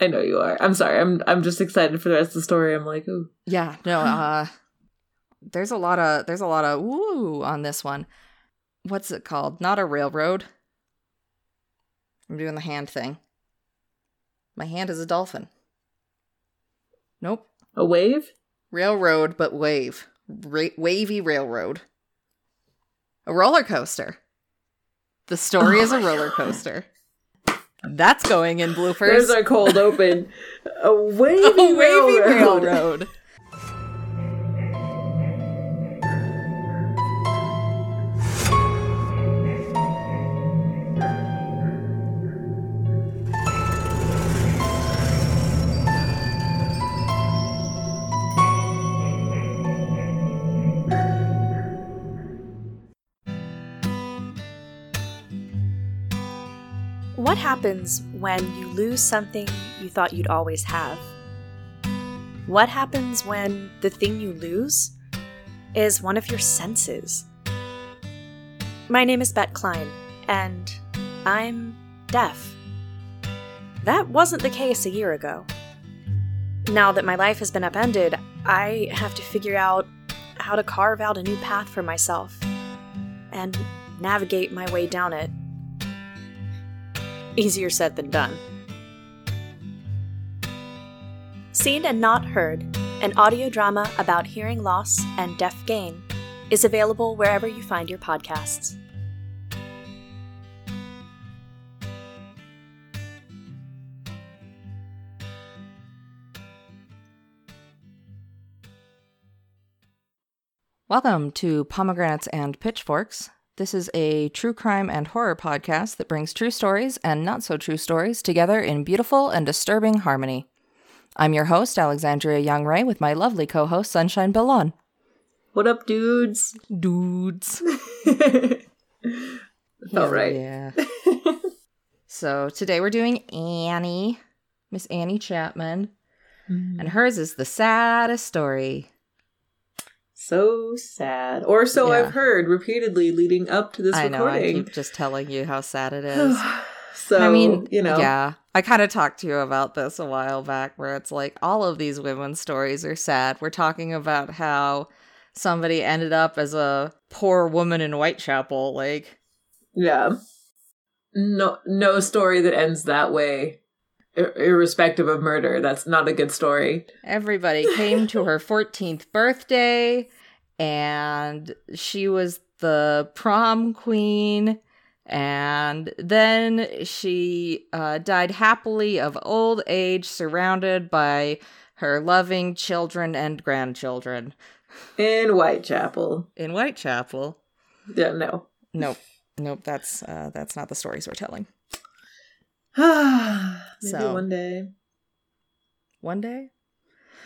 I know you are. I'm sorry. I'm I'm just excited for the rest of the story. I'm like, ooh. Yeah, no, uh there's a lot of there's a lot of woo on this one. What's it called? Not a railroad. I'm doing the hand thing. My hand is a dolphin. Nope. A wave? Railroad, but wave. Ra- wavy railroad. A roller coaster. The story Oh is a roller coaster. That's going in bloopers. There's our cold open. A wavy, a wavy railroad. railroad. happens when you lose something you thought you'd always have? What happens when the thing you lose is one of your senses? My name is Bet Klein, and I'm deaf. That wasn't the case a year ago. Now that my life has been upended, I have to figure out how to carve out a new path for myself and navigate my way down it. Easier said than done. Seen and Not Heard, an audio drama about hearing loss and deaf gain, is available wherever you find your podcasts. Welcome to Pomegranates and Pitchforks. This is a true crime and horror podcast that brings true stories and not so true stories together in beautiful and disturbing harmony. I'm your host, Alexandria Young Ray, with my lovely co host, Sunshine Bellon. What up, dudes? Dudes. Hell right. Yeah. so today we're doing Annie, Miss Annie Chapman, mm-hmm. and hers is the saddest story. So sad. Or so Yeah. I've heard repeatedly leading up to this I know, I recording. keep just telling you how sad it is. so I mean, you know, yeah. I kind of talked to you about this a while back where it's like all of these women's stories are sad. We're talking about how somebody ended up as a poor woman in Whitechapel. Like, yeah. No, no story that ends that way, ir- irrespective of murder. That's not a good story. everybody came to her 14th birthday and she was the prom queen. And then she uh, died happily of old age, surrounded by her loving children and grandchildren. In Whitechapel. in Whitechapel. Yeah, no. Nope, nope. That's uh, that's not the stories we're telling. Maybe So- one day. One day,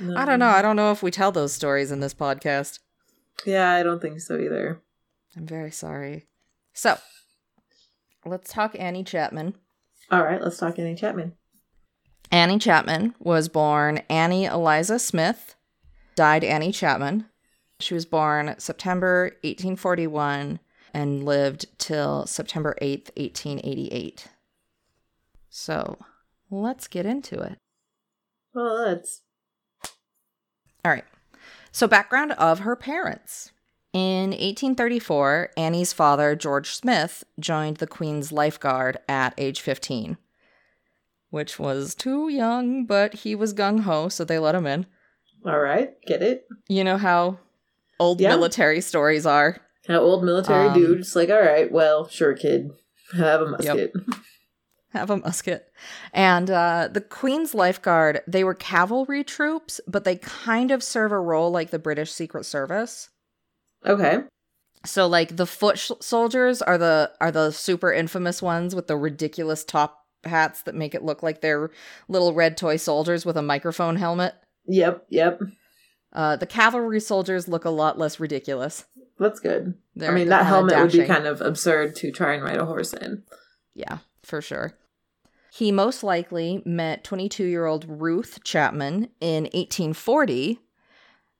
No. I don't know. I don't know if we tell those stories in this podcast. Yeah, I don't think so either. I'm very sorry. So, let's talk Annie Chapman. All right, let's talk Annie Chapman. Annie Chapman was born Annie Eliza Smith, died Annie Chapman. She was born September 1841 and lived till September 8th, 1888. So, let's get into it. Well, let's. All right. So, background of her parents. In 1834, Annie's father, George Smith, joined the Queen's Life Guard at age 15, which was too young, but he was gung ho, so they let him in. all right. Get it? You know how old Yeah. military stories are. How old military Um, dude? Just like, all right, well, sure, kid. Have a musket. Have a musket. And uh, the Queen's Life Guard, they were cavalry troops, but they kind of serve a role like the British Secret Service. Okay. So like the foot sh- soldiers are the are the super infamous ones with the ridiculous top hats that make it look like they're little red toy soldiers with a microphone helmet. Yep, yep. Uh, the cavalry soldiers look a lot less ridiculous. That's good. They're I mean, that helmet would be kind of absurd to try and ride a horse in. Yeah, for sure. He most likely met 22 year old Ruth Chapman in 1840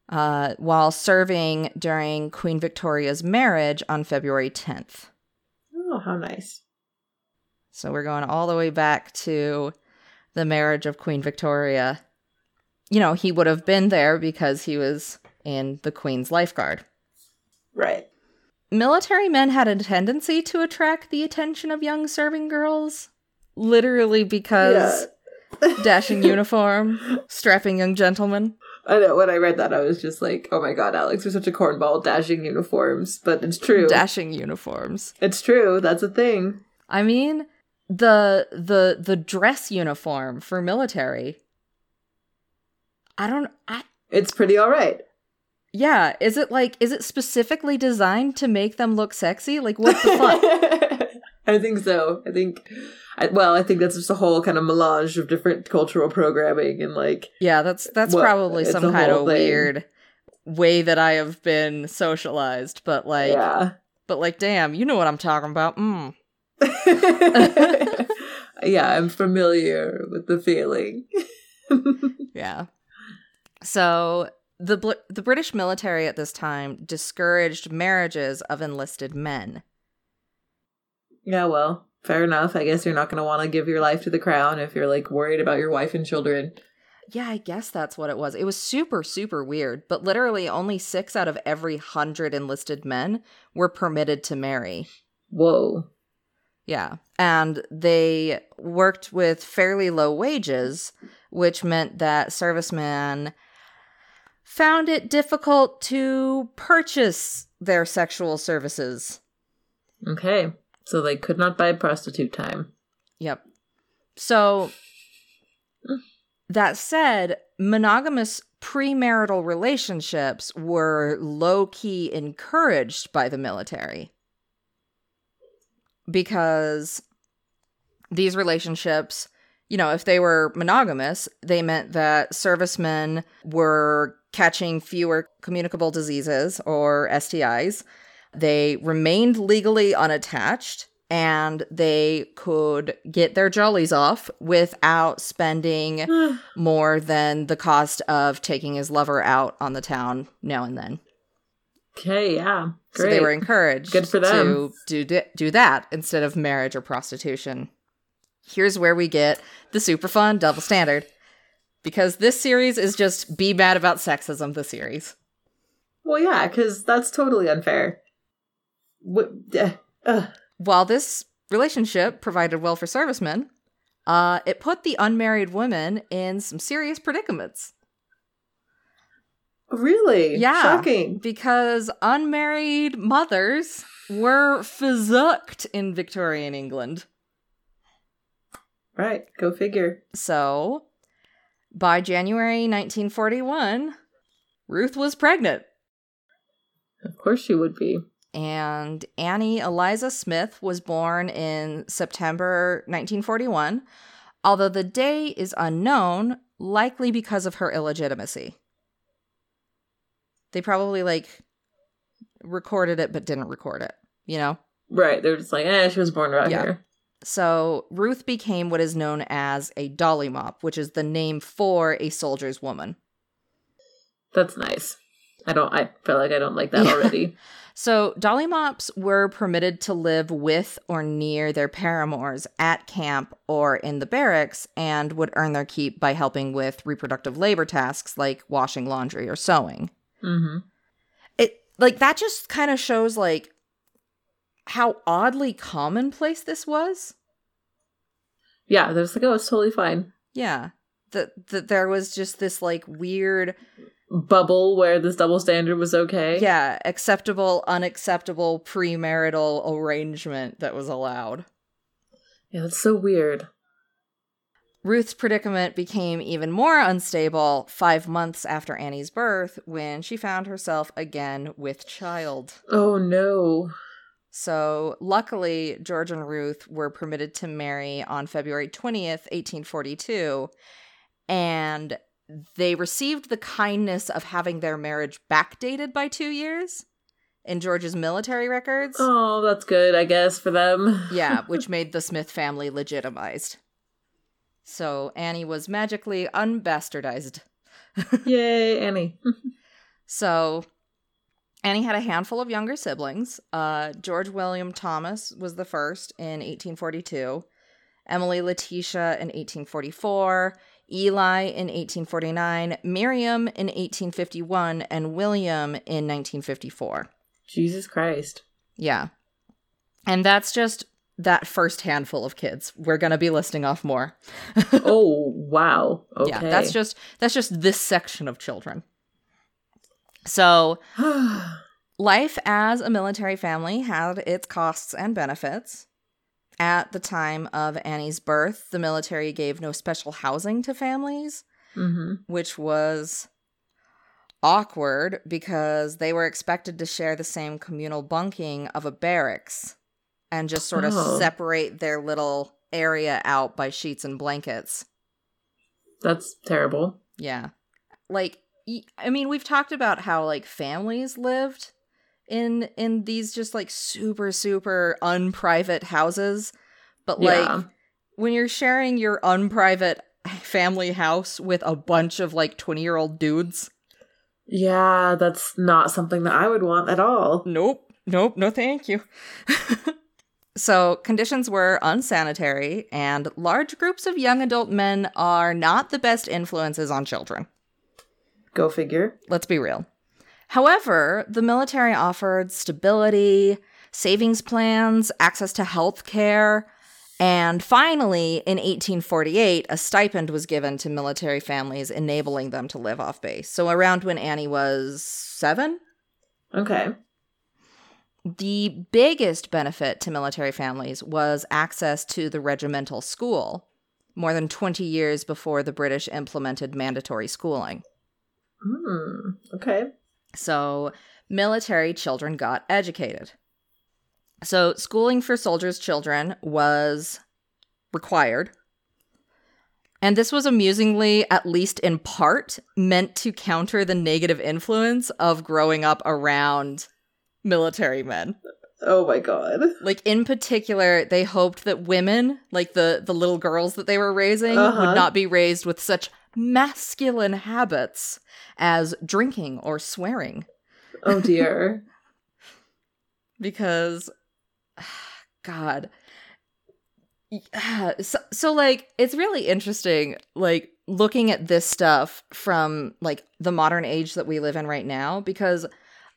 uh, while serving during Queen Victoria's marriage on February 10th. Oh, how nice. So we're going all the way back to the marriage of Queen Victoria, you know, he would have been there because he was in the Queen's lifeguard. Right. Military men had a tendency to attract the attention of young serving girls, literally because dashing uniform, strapping young gentlemen. I know when I read that, I was just like, "Oh my god, Alex, you're such a cornball, dashing uniforms." But it's true. Dashing uniforms. it's true. That's a thing. I mean, the the the dress uniform for military. I don't I It's pretty all right. yeah, is it like is it specifically designed to make them look sexy? Like what the fuck? I think so. I think. I, well, I think that's just a whole kind of melange of different cultural programming and like yeah, that's that's probably some kind of thing. weird way that I have been socialized, but like yeah. but like damn, you know what I'm talking about. Mm. yeah, I'm familiar with the feeling. Yeah. So the Bl- the British military at this time discouraged marriages of enlisted men. Yeah, well, fair enough. I guess you're not going to want to give your life to the crown if you're like worried about your wife and children. Yeah, I guess that's what it was. It was super, super weird, but literally only six out of every hundred enlisted men were permitted to marry. Whoa. Yeah. And they worked with fairly low wages, which meant that servicemen found it difficult to purchase their sexual services. Okay. So they could not buy prostitute time. Yep. So, that said, monogamous premarital relationships were low key encouraged by the military because these relationships, you know, if they were monogamous, they meant that servicemen were catching fewer communicable diseases or STIs. They remained legally unattached and they could get their jollies off without spending more than the cost of taking his lover out on the town now and then. Okay, yeah. So they were encouraged Good for them. to do, do that instead of marriage or prostitution. Here's where we get the super fun double standard. Because this series is just be mad about sexism, the series. well, yeah, because that's totally unfair. Uh, ugh. While this relationship provided well for servicemen, uh, it put the unmarried women in some serious predicaments. Really? Yeah. Shocking. Because unmarried mothers were physicked in Victorian England. Right. Go figure. So, by January 1941, Ruth was pregnant. Of course she would be. And Annie Eliza Smith was born in September 1941, although the day is unknown, likely because of her illegitimacy. They probably like recorded it but didn't record it, you know? Right. They're just like, eh, she was born around Yeah. here. So Ruth became what is known as a dolly mop, which is the name for a soldier's woman. That's nice. I don't, I feel like I don't like that Yeah. already. So dolly mops were permitted to live with or near their paramours at camp or in the barracks and would earn their keep by helping with reproductive labor tasks like washing laundry or sewing. Mm-hmm. It like that just kind of shows like how oddly commonplace this was. Yeah. They're just like, oh, it's totally fine. Yeah. That that there was just this like weird Bubble where this double standard was okay. yeah, acceptable, unacceptable premarital arrangement that was allowed. Yeah, that's so weird. Ruth's predicament became even more unstable five months after Annie's birth when she found herself again with child. Oh no. So, luckily, George and Ruth were permitted to marry on February 20th, 1842, and they received the kindness of having their marriage backdated by two years in George's military records. Oh, that's good, I guess, for them. Yeah, which made the Smith family legitimized. So Annie was magically unbastardized. Yay, Annie. So Annie had a handful of younger siblings. Uh, George William Thomas was the first in 1842, Emily Letitia in 1844, Eli in 1849, Miriam in 1851, and William in 1954. Jesus Christ. Yeah. And that's just that first handful of kids. We're going to be listing off more. oh, wow. Okay. Yeah, that's just that's just this section of children. So, life as a military family had its costs and benefits. At the time of Annie's birth, the military gave no special housing to families, hmm which was awkward because they were expected to share the same communal bunking of a barracks and just sort of Oh. separate their little area out by sheets and blankets. That's terrible. Yeah. Like I mean, we've talked about how like families lived in in these just like super super unprivate houses, but like yeah. when you're sharing your unprivate family house with a bunch of like 20-year-old dudes, Yeah, that's not something that I would want at all. nope, nope, no thank you. so, conditions were unsanitary and large groups of young adult men are not the best influences on children. Go figure. Let's be real. However, the military offered stability, savings plans, access to health care, and finally, in 1848, a stipend was given to military families, enabling them to live off base. So, around when Annie was seven, Okay. the biggest benefit to military families was access to the regimental school, more than 20 years before the British implemented mandatory schooling. Hmm. Okay. So, military children got educated. So, schooling for soldiers' children was required. And this was amusingly, at least in part, meant to counter the negative influence of growing up around military men. Oh my god. Like in particular, they hoped that women, like the the little girls that they were raising, Uh-huh. would not be raised with such masculine habits as drinking or swearing Oh dear. because god Yeah, so, so like it's really interesting like looking at this stuff from like the modern age that we live in right now because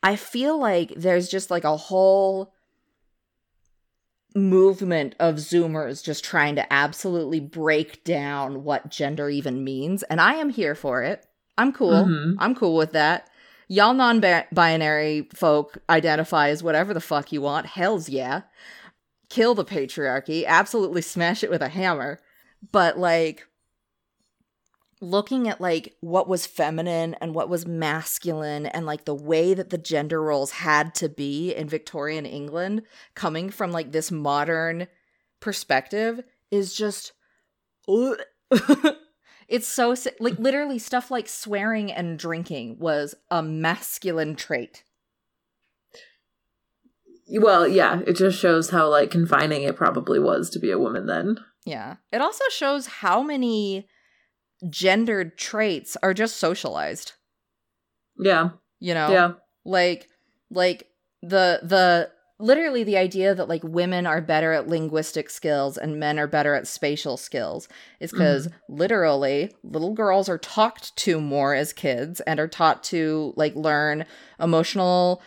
i feel like there's just like a whole movement of zoomers just trying to absolutely break down what gender even means and i am here for it. I'm cool. Mhm. i'm cool with that. Y'all non-binary folk identify as whatever the fuck you want. Hells yeah. Kill the patriarchy. Absolutely smash it with a hammer. But like looking at like what was feminine and what was masculine and like the way that the gender roles had to be in Victorian England coming from like this modern perspective is just it's so like literally stuff like swearing and drinking was a masculine trait Well, yeah, it just shows how like confining it probably was to be a woman then. Yeah. It also shows how many gendered traits are just socialized. Yeah. You know? Yeah. Like like the the literally the idea that like women are better at linguistic skills and men are better at spatial skills is because literally little girls are talked to more as kids and are taught to like learn emotional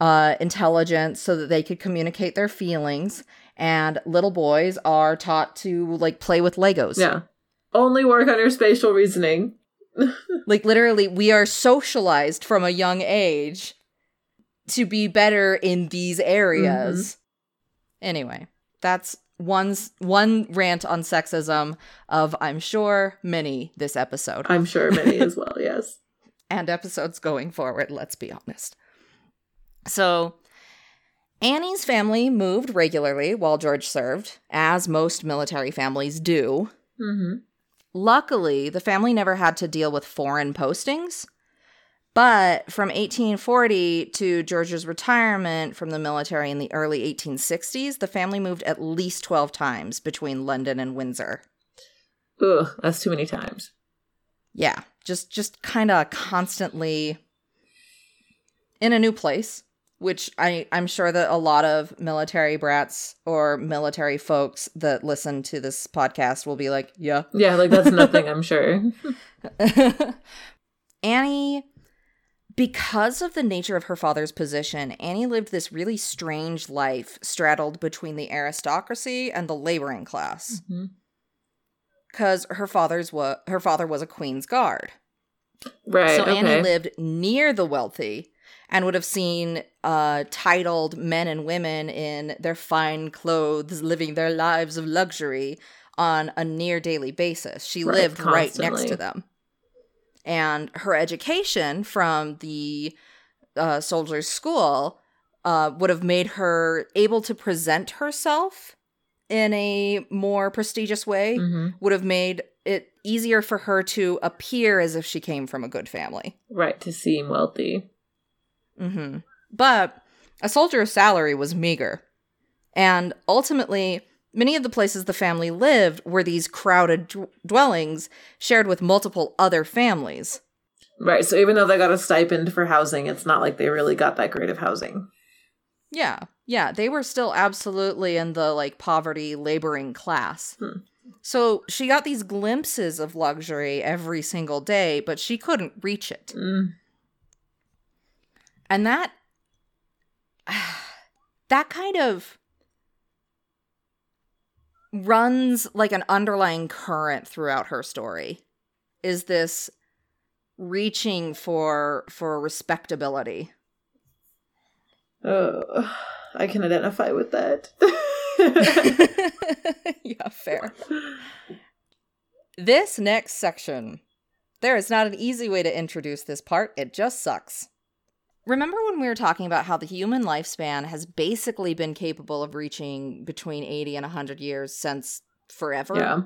uh intelligence so that they could communicate their feelings and little boys are taught to like play with legos Yeah. Only work on your spatial reasoning. like literally we are socialized from a young age to be better in these areas anyway that's one's one rant on sexism of i'm sure many this episode I'm sure many as well, yes. and episodes going forward let's be honest so annie's family moved regularly while george served as most military families do Mm-hmm. Luckily, the family never had to deal with foreign postings. But from 1840 to George's retirement from the military in the early 1860s, the family moved at least 12 times between London and Windsor. Ugh, that's too many times. Yeah, just just kind of constantly in a new place. Which I, I'm sure that a lot of military brats or military folks that listen to this podcast will be like, yeah. Yeah, like that's nothing, I'm sure. Annie, because of the nature of her father's position, Annie lived this really strange life straddled between the aristocracy and the laboring class. Mm-hmm. Because her father's wa- her father was a queen's guard. Right. so okay. Annie lived near the wealthy and would have seen uh, titled men and women in their fine clothes living their lives of luxury on a near daily basis. She Right, lived right next to them. And her education from the uh, soldiers' school uh, would have made her able to present herself in a more prestigious way Mhm. would have made it easier for her to appear as if she came from a good family. Right, to seem wealthy. Hmm But a soldier's salary was meager. And ultimately, many of the places the family lived were these crowded d- dwellings shared with multiple other families. Right, so even though they got a stipend for housing, it's not like they really got that great of housing. Yeah, yeah, they were still absolutely in the like poverty laboring class. Hmm. So she got these glimpses of luxury every single day, but she couldn't reach it. Mm. And that that kind of runs like an underlying current throughout her story is this reaching for for respectability. Oh, I can identify with that. yeah fair. This next section there is not an easy way to introduce this part. It just sucks Remember when we were talking about how the human lifespan has basically been capable of reaching between 80 and 100 years since forever? yeah.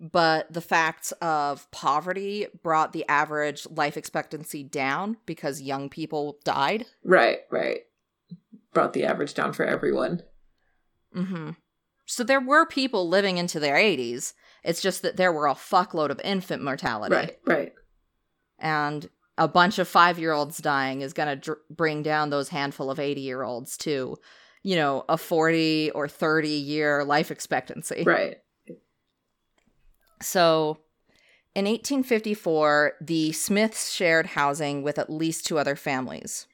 But the facts of poverty brought the average life expectancy down because young people died? Right, right. Brought the average down for everyone. hmm So there were people living into their 80s. It's just that there were a fuckload of infant mortality. Right, right. And a bunch of five year olds dying is going to dr- bring down those handful of 80 year olds to, you know, a 40 or 30 year life expectancy. Right. So in 1854, the Smiths shared housing with at least two other families.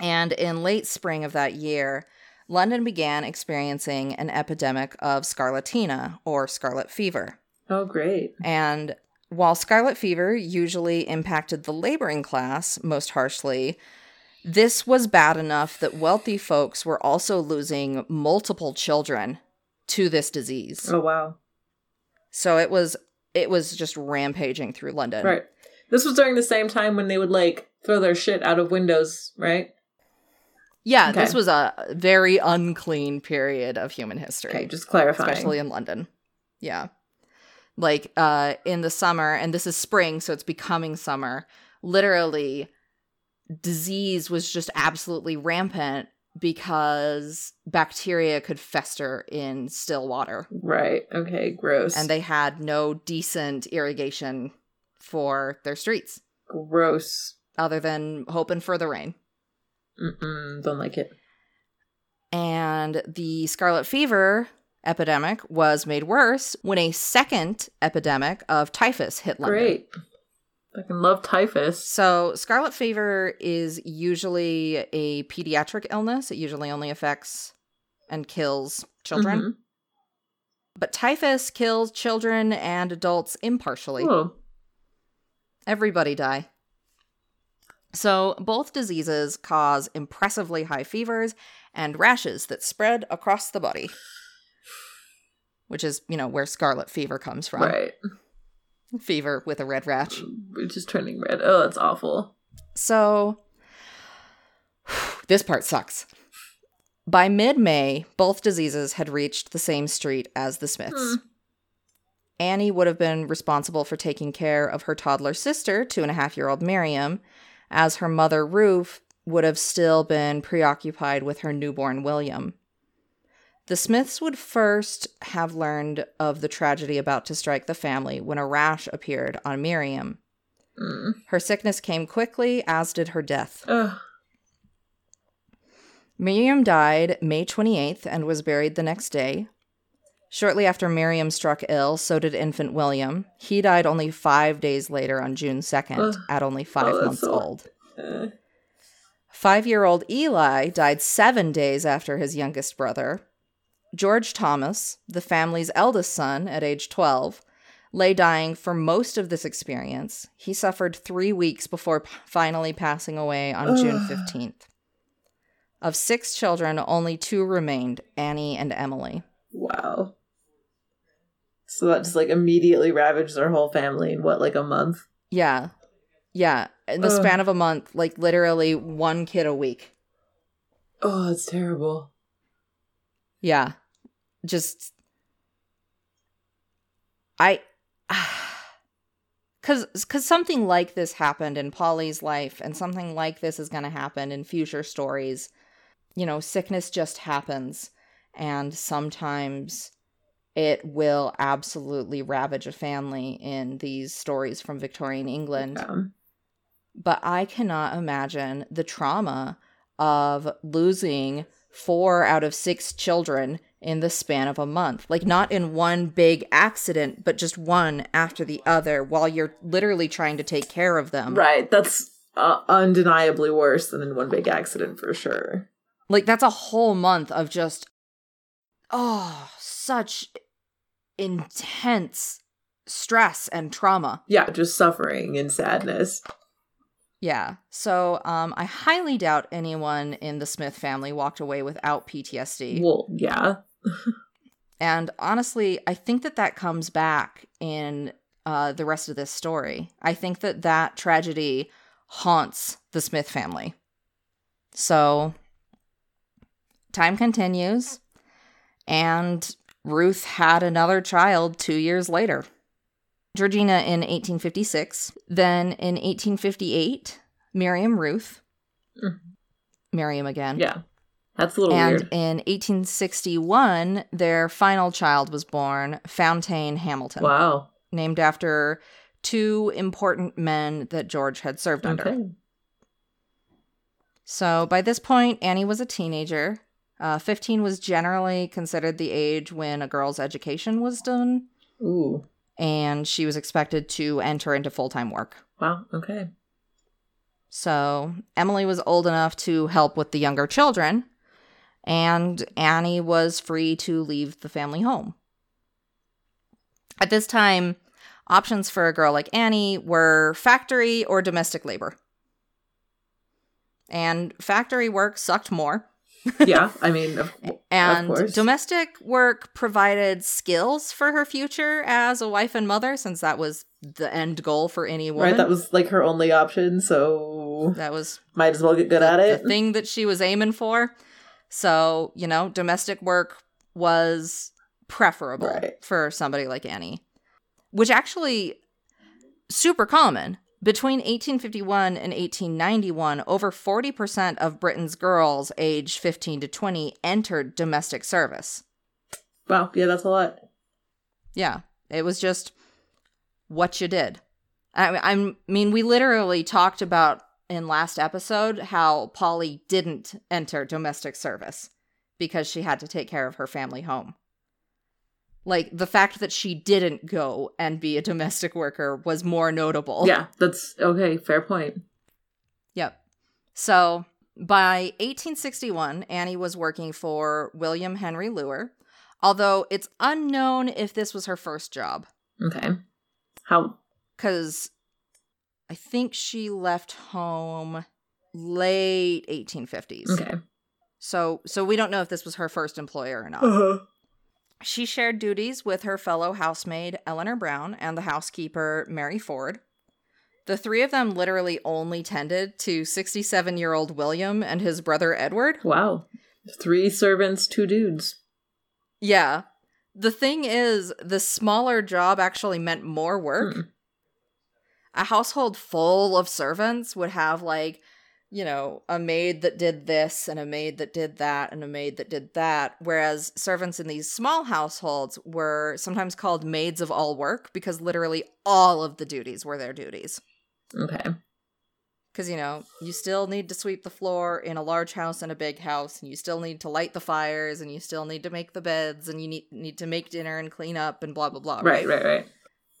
And in late spring of that year, London began experiencing an epidemic of scarlatina or scarlet fever. Oh, great. And while scarlet fever usually impacted the laboring class most harshly, this was bad enough that wealthy folks were also losing multiple children to this disease. Oh, wow. So it was it was just rampaging through London. Right. This was during the same time when they would like throw their shit out of windows, right? Yeah, Okay. this was a very unclean period of human history. Okay, just clarifying. especially in London. Yeah. Like uh in the summer and this is spring so it's becoming summer. Literally disease was just absolutely rampant because bacteria could fester in still water Right. Okay, gross. and they had no decent irrigation for their streets gross. other than hoping for the rain. Mm-mm, don't like it. And the scarlet fever epidemic was made worse when a second epidemic of typhus hit London. Great. I can love typhus. So, scarlet fever is usually a pediatric illness. It usually only affects and kills children. Mhm. But typhus kills children and adults impartially. Oh, Everybody die. So, both diseases cause impressively high fevers and rashes that spread across the body, which is, you know, where scarlet fever comes from. right. Fever with a red rash. Which is turning red. Oh, that's awful. So, this part sucks. By mid May, both diseases had reached the same street as the Smiths. Hmm. Annie would have been responsible for taking care of her toddler sister, two and a half year old Miriam, as her mother, Ruth, would have still been preoccupied with her newborn William. The Smiths would first have learned of the tragedy about to strike the family when a rash appeared on Miriam. Mm. Her sickness came quickly, as did her death. Ugh. Miriam died May 28th and was buried the next day. Shortly after Miriam struck ill, so did infant William. He died only five days later on June 2nd Ugh. at only five Oh, months so- old. Uh, Five year old Eli died seven days after his youngest brother. George Thomas, the family's eldest son at age 12, lay dying for most of this experience. He suffered three weeks before p- finally passing away on June 15th. Of six children, only two remained Annie and Emily. wow. So that just like immediately ravaged their whole family in what, like a month? Yeah. Yeah. In the Ugh. span of a month, like literally one kid a week. Oh, that's terrible. Yeah. Just I cuz cuz something like this happened in Polly's life and something like this is going to happen in future stories. You know, sickness just happens and sometimes it will absolutely ravage a family in these stories from Victorian England Um, but I cannot imagine the trauma of losing four out of six children in the span of a month. Like, not in one big accident, but just one after the other while you're literally trying to take care of them. right. That's uh, undeniably worse than in one big accident for sure. Like, that's a whole month of just, oh, such intense stress and trauma. Yeah, just suffering and sadness. Yeah. So um, I highly doubt anyone in the Smith family walked away without PTSD. Well, yeah. And honestly, I think that that comes back in uh, the rest of this story. I think that that tragedy haunts the Smith family. So time continues, and Ruth had another child two years later. Georgina in 1856. Then in 1858, Miriam Ruth. Mhm. Miriam again. Yeah. That's a little And weird. in 1861, their final child was born, Fountaine Hamilton, Wow. named after two important men that George had served under. So by this point, Annie was a teenager. Uh, 15 was generally considered the age when a girl's education was done, Ooh. and she was expected to enter into full time work. Wow. Okay. So Emily was old enough to help with the younger children, and Annie was free to leave the family home. At this time, options for a girl like Annie were factory or domestic labor. And factory work sucked more. Yeah. I mean, of, And course. domestic work provided skills for her future as a wife and mother, since that was the end goal for any woman. right. That was like her only option. So that was might as well get good the, at it. the thing that she was aiming for. So, you know, domestic work was preferable Right. for somebody like Annie, which actually super common. Between 1851 and 1891, over 40% of Britain's girls aged 15 to 20 entered domestic service. Wow. Yeah, that's a lot. Yeah, it was just what you did. I, I mean, we literally talked about in last episode how Polly didn't enter domestic service because she had to take care of her family home. Like the fact that she didn't go and be a domestic worker was more notable. Yeah, that's okay. Fair point. Yep. So by 1861, Annie was working for William Henry Lure, although it's unknown if this was her first job. Okay. How? because I think she left home late 1850s. Okay. So so we don't know if this was her first employer or not. Uh-huh. She shared duties with her fellow housemaid Eleanor Brown and the housekeeper Mary Ford. The three of them literally only tended to 67-year-old William and his brother Edward. Wow. Three servants, two dudes. Yeah. The thing is, the smaller job actually meant more work. Hmm. A household full of servants would have, like, you know, a maid that did this and a maid that did that and a maid that did that. Whereas servants in these small households were sometimes called maids of all work because literally all of the duties were their duties. Okay. Because, you know, you still need to sweep the floor in a large house and a big house, and you still need to light the fires, and you still need to make the beds, and you need, need to make dinner and clean up, and blah, blah, blah. Right, right, right.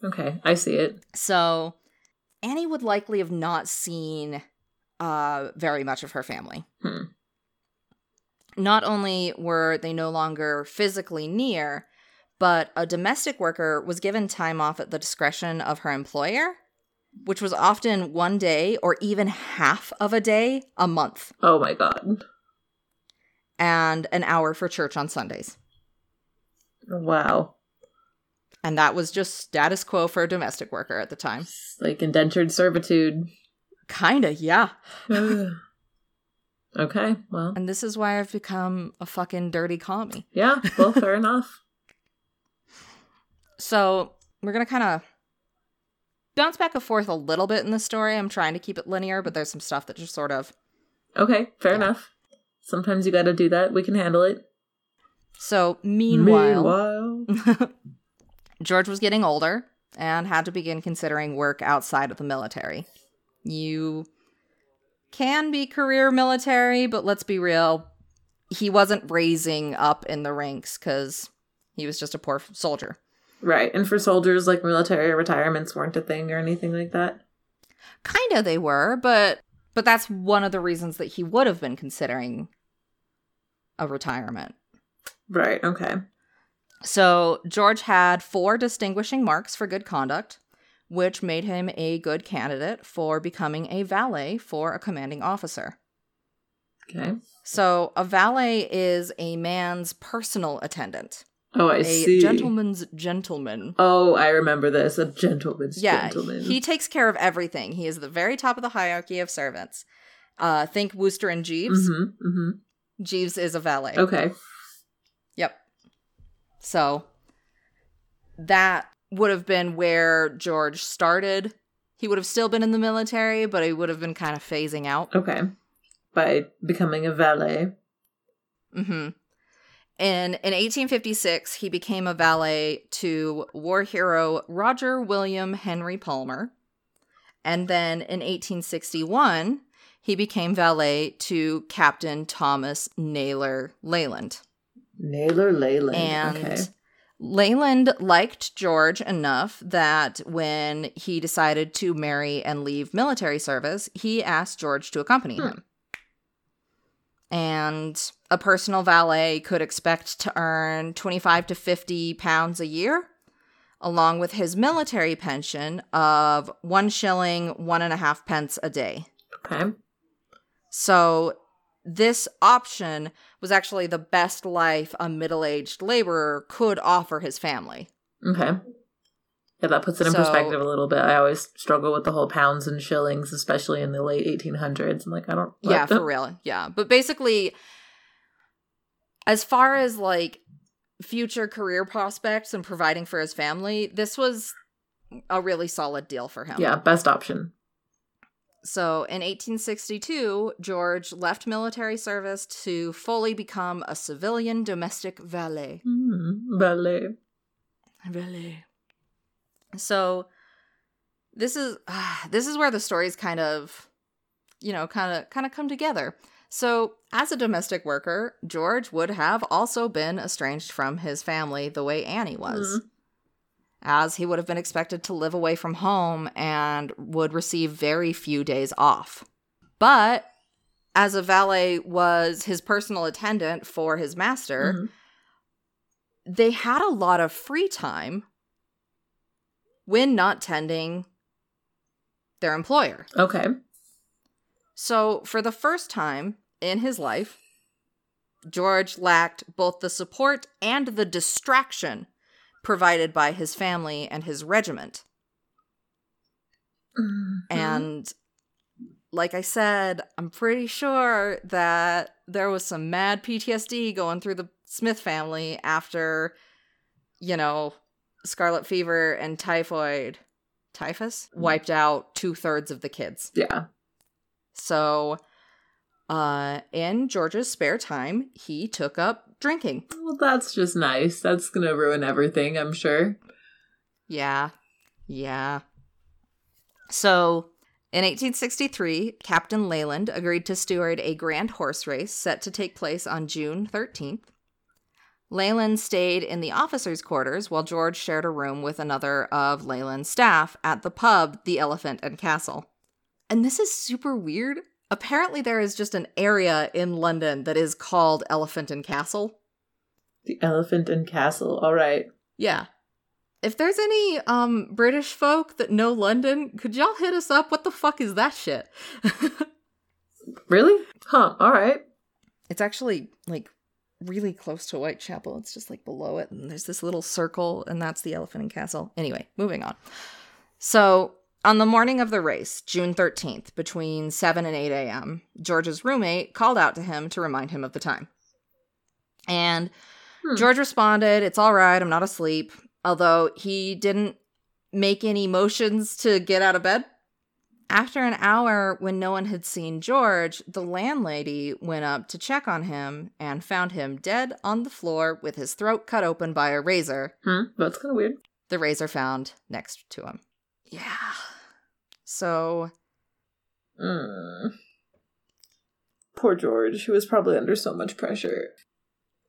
Okay, I see it. So Annie would likely have not seen uh, very much of her family. Hmm. Not only were they no longer physically near, but a domestic worker was given time off at the discretion of her employer, which was often one day or even half of a day a month, Oh my god. and an hour for church on Sundays. Wow. And that was just status quo for a domestic worker at the time. Like indentured servitude. Kinda, yeah. okay, well. And this is why I've become a fucking dirty commie. Yeah, well, fair enough. So we're gonna kind of bounce back and forth a little bit in the story. I'm trying to keep it linear, but there's some stuff that just sort of. Okay, fair Yeah. enough. Sometimes you gotta do that. We can handle it. So meanwhile, Meanwhile. George was getting older and had to begin considering work outside of the military. You can be career military, but let's be real, he wasn't raising up in the ranks because he was just a poor soldier. Right, and for soldiers, like military retirements weren't a thing or anything like that. Kinda they were, but but that's one of the reasons that he would have been considering a retirement. Right, okay. So George had four distinguishing marks for good conduct, which made him a good candidate for becoming a valet for a commanding officer. Okay. So a valet is a man's personal attendant, Oh, I a see. A gentleman's gentleman. Oh, I remember this. A gentleman's Yeah, gentleman. he takes care of everything. He is the very top of the hierarchy of servants. Uh, think Wooster and Jeeves. Mm-hmm, mm-hmm. Jeeves is a valet. Okay. So that would have been where George started. He would have still been in the military, but he would have been kind of phasing out. Okay. By becoming a valet. Mm hmm In in 1856, he became a valet to war hero Roger William Henry Palmer. And then in 1861, he became valet to Captain Thomas Naylor Leyland. Naylor Leyland. And okay. Leyland liked George enough that when he decided to marry and leave military service, he asked George to accompany Hmm. him. And a personal valet could expect to earn 25 to 50 pounds a year, along with his military pension of one shilling, one and a half pence a day. Okay. So this option was actually the best life a middle-aged laborer could offer his family. Okay. Yeah, that puts it in So- perspective a little bit. I always struggle with the whole pounds and shillings, especially in the late 1800s. I'm like, I don't. yeah, for real. Yeah. But basically as far as like future career prospects and providing for his family, this was a really solid deal for him. Yeah, best option. So in 1862, George left military service to fully become a civilian domestic valet. Mm, valet. Valet. So this is ah, this is where the stories kind of you know kind of kind of come together. So as a domestic worker, George would have also been estranged from his family the way Annie was. As he would have been expected to live away from home and would receive very few days off. But as a valet was his personal attendant for his master, Mhm. they had a lot of free time when not tending their employer. Okay. So, for the first time in his life, George lacked both the support and the distraction provided by his family and his regiment. Mhm. And like I said, I'm pretty sure that there was some mad PTSD going through the Smith family after, you know, scarlet fever and typhoid, typhus wiped out two thirds of the kids. yeah. So, uh, in George's spare time, he took up drinking. Well, that's just nice. That's gonna ruin everything, I'm sure. Yeah. Yeah. So, In 1863, Captain Leyland agreed to steward a grand horse race set to take place on June 13th. Leyland stayed in the officers' quarters while George shared a room with another of Leyland's staff at the pub, the Elephant and Castle. And this is super weird. Apparently, there is just an area in London that is called Elephant and Castle. The Elephant and Castle. All right. Yeah. If there's any um British folk that know London, could y'all hit us up? What the fuck is that shit? Really? Huh. All right. it's actually like really close to Whitechapel. It's just like below it, and there's this little circle, and that's the Elephant and Castle. Anyway, moving on. So, on the morning of the race, June 13th, between 7 and 8 a.m., George's roommate called out to him to remind him of the time. And Hmm. George responded, It's all right, I'm not asleep. Although he didn't make any motions to get out of bed. After an hour, when no one had seen George, the landlady went up to check on him and found him dead on the floor with his throat cut open by a razor. Hmm. That's kind of weird. The razor found next to him. Yeah. So, Mm. Poor George, who was probably under so much pressure.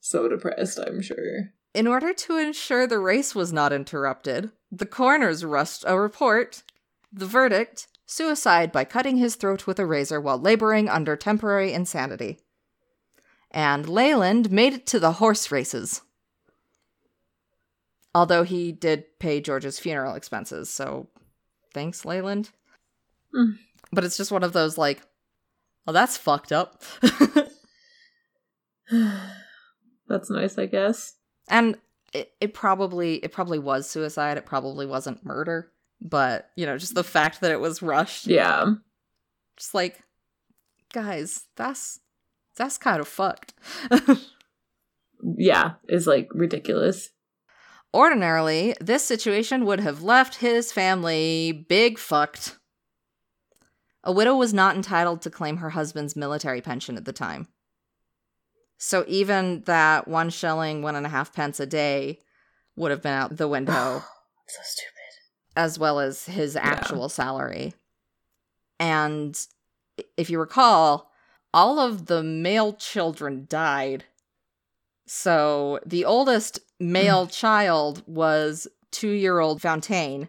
So depressed, I'm sure. in order to ensure the race was not interrupted, the coroners rushed a report. The verdict suicide by cutting his throat with a razor while laboring under temporary insanity. And Leyland made it to the horse races. Although he did pay George's funeral expenses, so thanks, Leyland. Hmm. But it's just one of those like, well, that's fucked up. That's nice, I guess. and it, it probably it probably was suicide it probably wasn't murder but you know just the fact that it was rushed Yeah. just like guys that's that's kind of fucked Yeah, is like ridiculous. ordinarily this situation would have left his family big fucked a widow was not entitled to claim her husband's military pension at the time so even that one shilling one and a half pence a day would have been out the window so stupid. as well as his actual salary. And if you recall, all of the male children died. So the oldest male child was two year old Fontaine,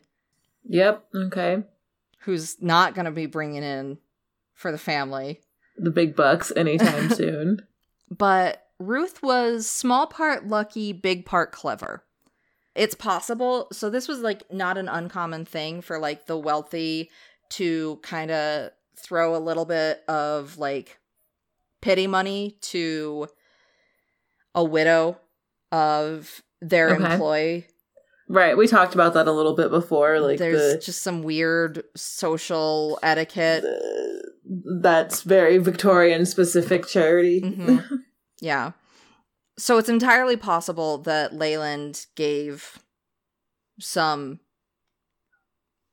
Yep. Okay. Who's not going to be bringing in for the family. The big bucks anytime soon. But Ruth was small part lucky, big part clever. It's possible. So this was like not an uncommon thing for like the wealthy to kind of throw a little bit of like pity money to a widow of their Okay. employee. Right. We talked about that a little bit before. Like There's the, just some weird social etiquette. the that's very Victorian specific charity. Mhm. Yeah. So it's entirely possible that Leyland gave some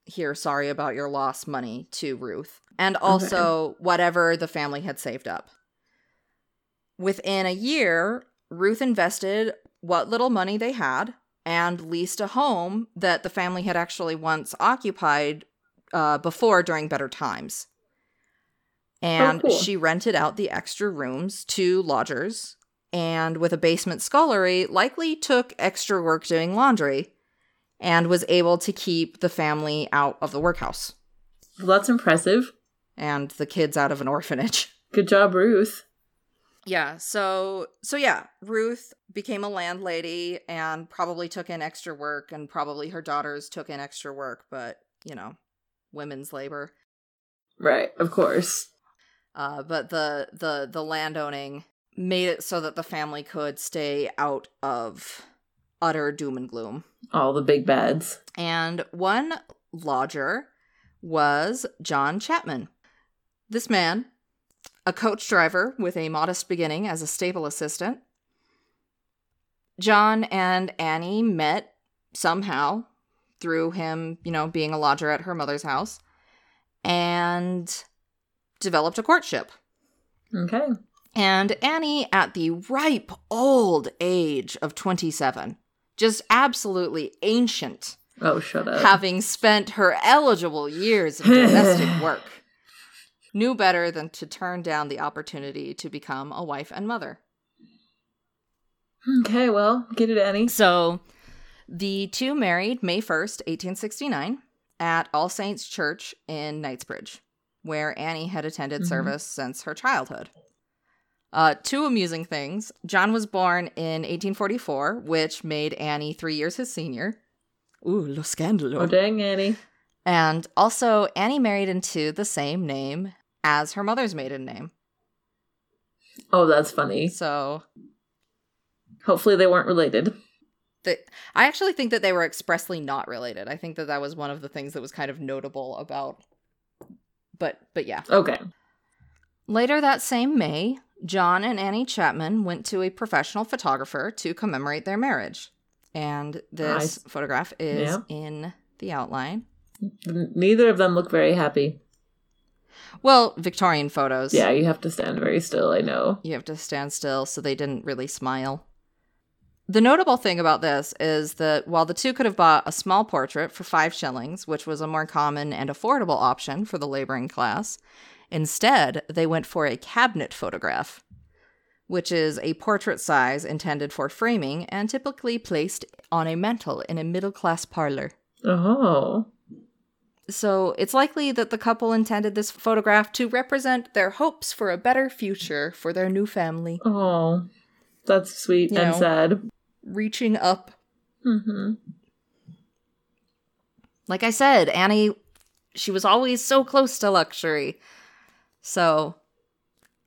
here, sorry about your loss money to Ruth, and also whatever the family had saved up. Within a year, Ruth invested what little money they had and leased a home that the family had actually once occupied uh, before during better times. And cool. she rented out the extra rooms to lodgers and with a basement scullery likely took extra work doing laundry and was able to keep the family out of the workhouse Well, that's impressive. and the kids out of an orphanage. Good job, Ruth. Yeah, so so yeah, Ruth became a landlady and probably took in extra work and probably her daughters took in extra work, but you know, women's labor. Right. Of course. Uh, but the the the landowning made it so that the family could stay out of utter doom and gloom. All the big beds And one lodger was John Chapman. This man, a coach driver with a modest beginning as a stable assistant. John and Annie met somehow through him, you know, being a lodger at her mother's house and developed a courtship. Okay. And Annie, at the ripe old age of 27, just absolutely ancient, Oh, shut up. having spent her eligible years of domestic work, knew better than to turn down the opportunity to become a wife and mother. okay, well, get it, Annie. So the two married May 1st, 1869, at All Saints Church in Knightsbridge, where Annie had attended Mhm. service since her childhood. Uh, two amusing things. John was born in 1844, which made Annie three years his senior. Ooh, lo scandalo. Oh, dang, Annie. And also, Annie married into the same name as her mother's maiden name. Oh, that's funny. So Hopefully they weren't related. I actually think that they were expressly not related. I think that that was one of the things that was kind of notable about. But but yeah. Okay. Later that same May, John and Annie Chapman went to a professional photographer to commemorate their marriage. And this photograph is Yeah. in the outline. Neither of them look very happy. Well, Victorian photos. Yeah, you have to stand very still, I know. You have to stand still, so they didn't really smile. The notable thing about this is that while the two could have bought a small portrait for five shillings, which was a more common and affordable option for the laboring class, instead they went for a cabinet photograph, which is a portrait size intended for framing and typically placed on a mantel in a middle class parlor. Oh. So it's likely that the couple intended this photograph to represent their hopes for a better future for their new family. Oh. That's sweet You and know. sad. reaching up. Mm-hmm. Like I said, Annie, she was always so close to luxury. So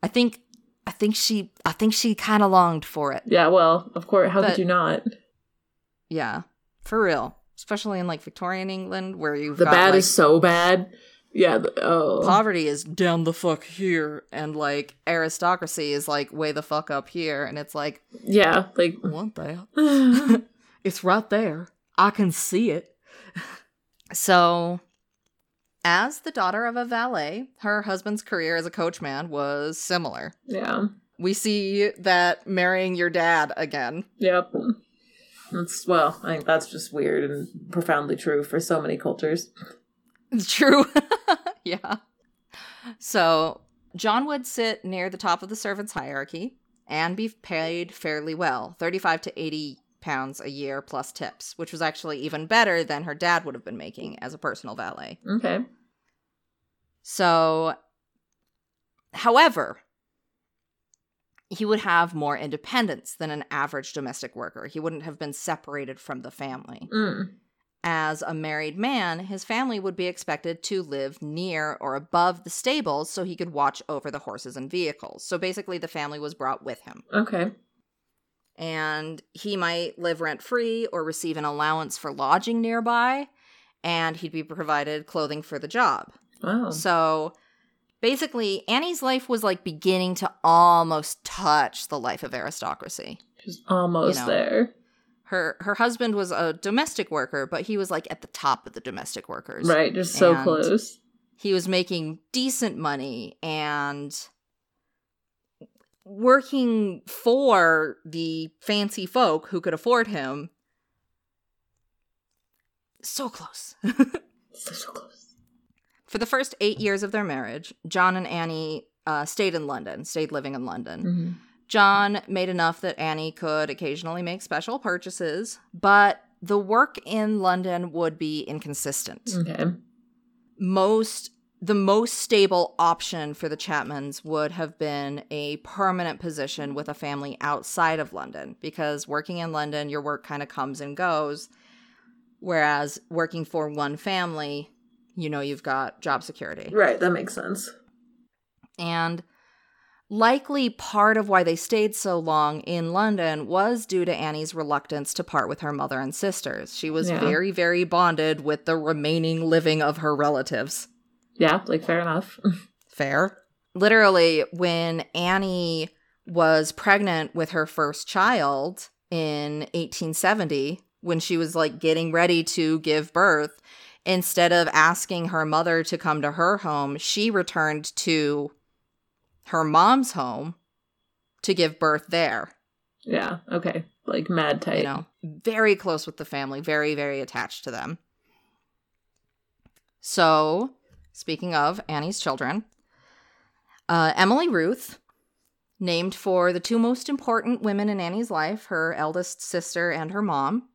I think I think she I think she kind of longed for it. Yeah, well, of course, how But- could you not? Yeah. For real. Especially in like Victorian England where you've The got bad like, is so bad. Yeah, the, oh. poverty is down the fuck here and like aristocracy is like way the fuck up here and it's like yeah, like what the It's right there. I can see it. so, as the daughter of a valet, her husband's career as a coachman was similar. yeah. We see that marrying your dad again. Yep. That's well, I think that's just weird and profoundly true for so many cultures. It's true. yeah. So, John would sit near the top of the servants' hierarchy and be paid fairly well 35 to 80 pounds a year plus tips, which was actually even better than her dad would have been making as a personal valet. Okay. So, however, he would have more independence than an average domestic worker. He wouldn't have been separated from the family. Mm. As a married man, his family would be expected to live near or above the stables so he could watch over the horses and vehicles. So basically, the family was brought with him. Okay. And he might live rent free or receive an allowance for lodging nearby, and he'd be provided clothing for the job. Wow. So basically, Annie's life was like beginning to almost touch the life of aristocracy. She's almost you know. there. Her her husband was a domestic worker, but he was like at the top of the domestic workers. Right, just so And- close. He was making decent money and working for the fancy folk who could afford him. So close. So, so close. For the first eight years of their marriage, John and Annie uh, stayed in London, stayed living in London. hmm John made enough that Annie could occasionally make special purchases, but the work in London would be inconsistent. Okay. Most the most stable option for the Chapmans would have been a permanent position with a family outside of London because working in London your work kind of comes and goes whereas working for one family, you know you've got job security. Right, that makes sense. And likely part of why they stayed so long in London was due to Annie's reluctance to part with her mother and sisters. She was Yeah. very, very bonded with the remaining living of her relatives. Yeah, like fair enough. Fair. Literally, when Annie was pregnant with her first child in 1870, when she was like getting ready to give birth, instead of asking her mother to come to her home, she returned to her mom's home to give birth there. yeah, okay. Like mad tight. you know, very close with the family, very, very attached to them. So, speaking of Annie's children, uh, Emily Ruth, named for the two most important women in Annie's life, her eldest sister and her mom,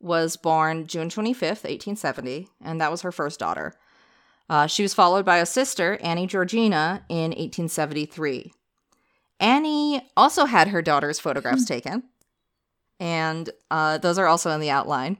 was born June 25th, 1870, and that was her first daughter. Uh, she was followed by a sister, Annie Georgina, in 1873. Annie also had her daughter's photographs taken, and uh, those are also in the outline.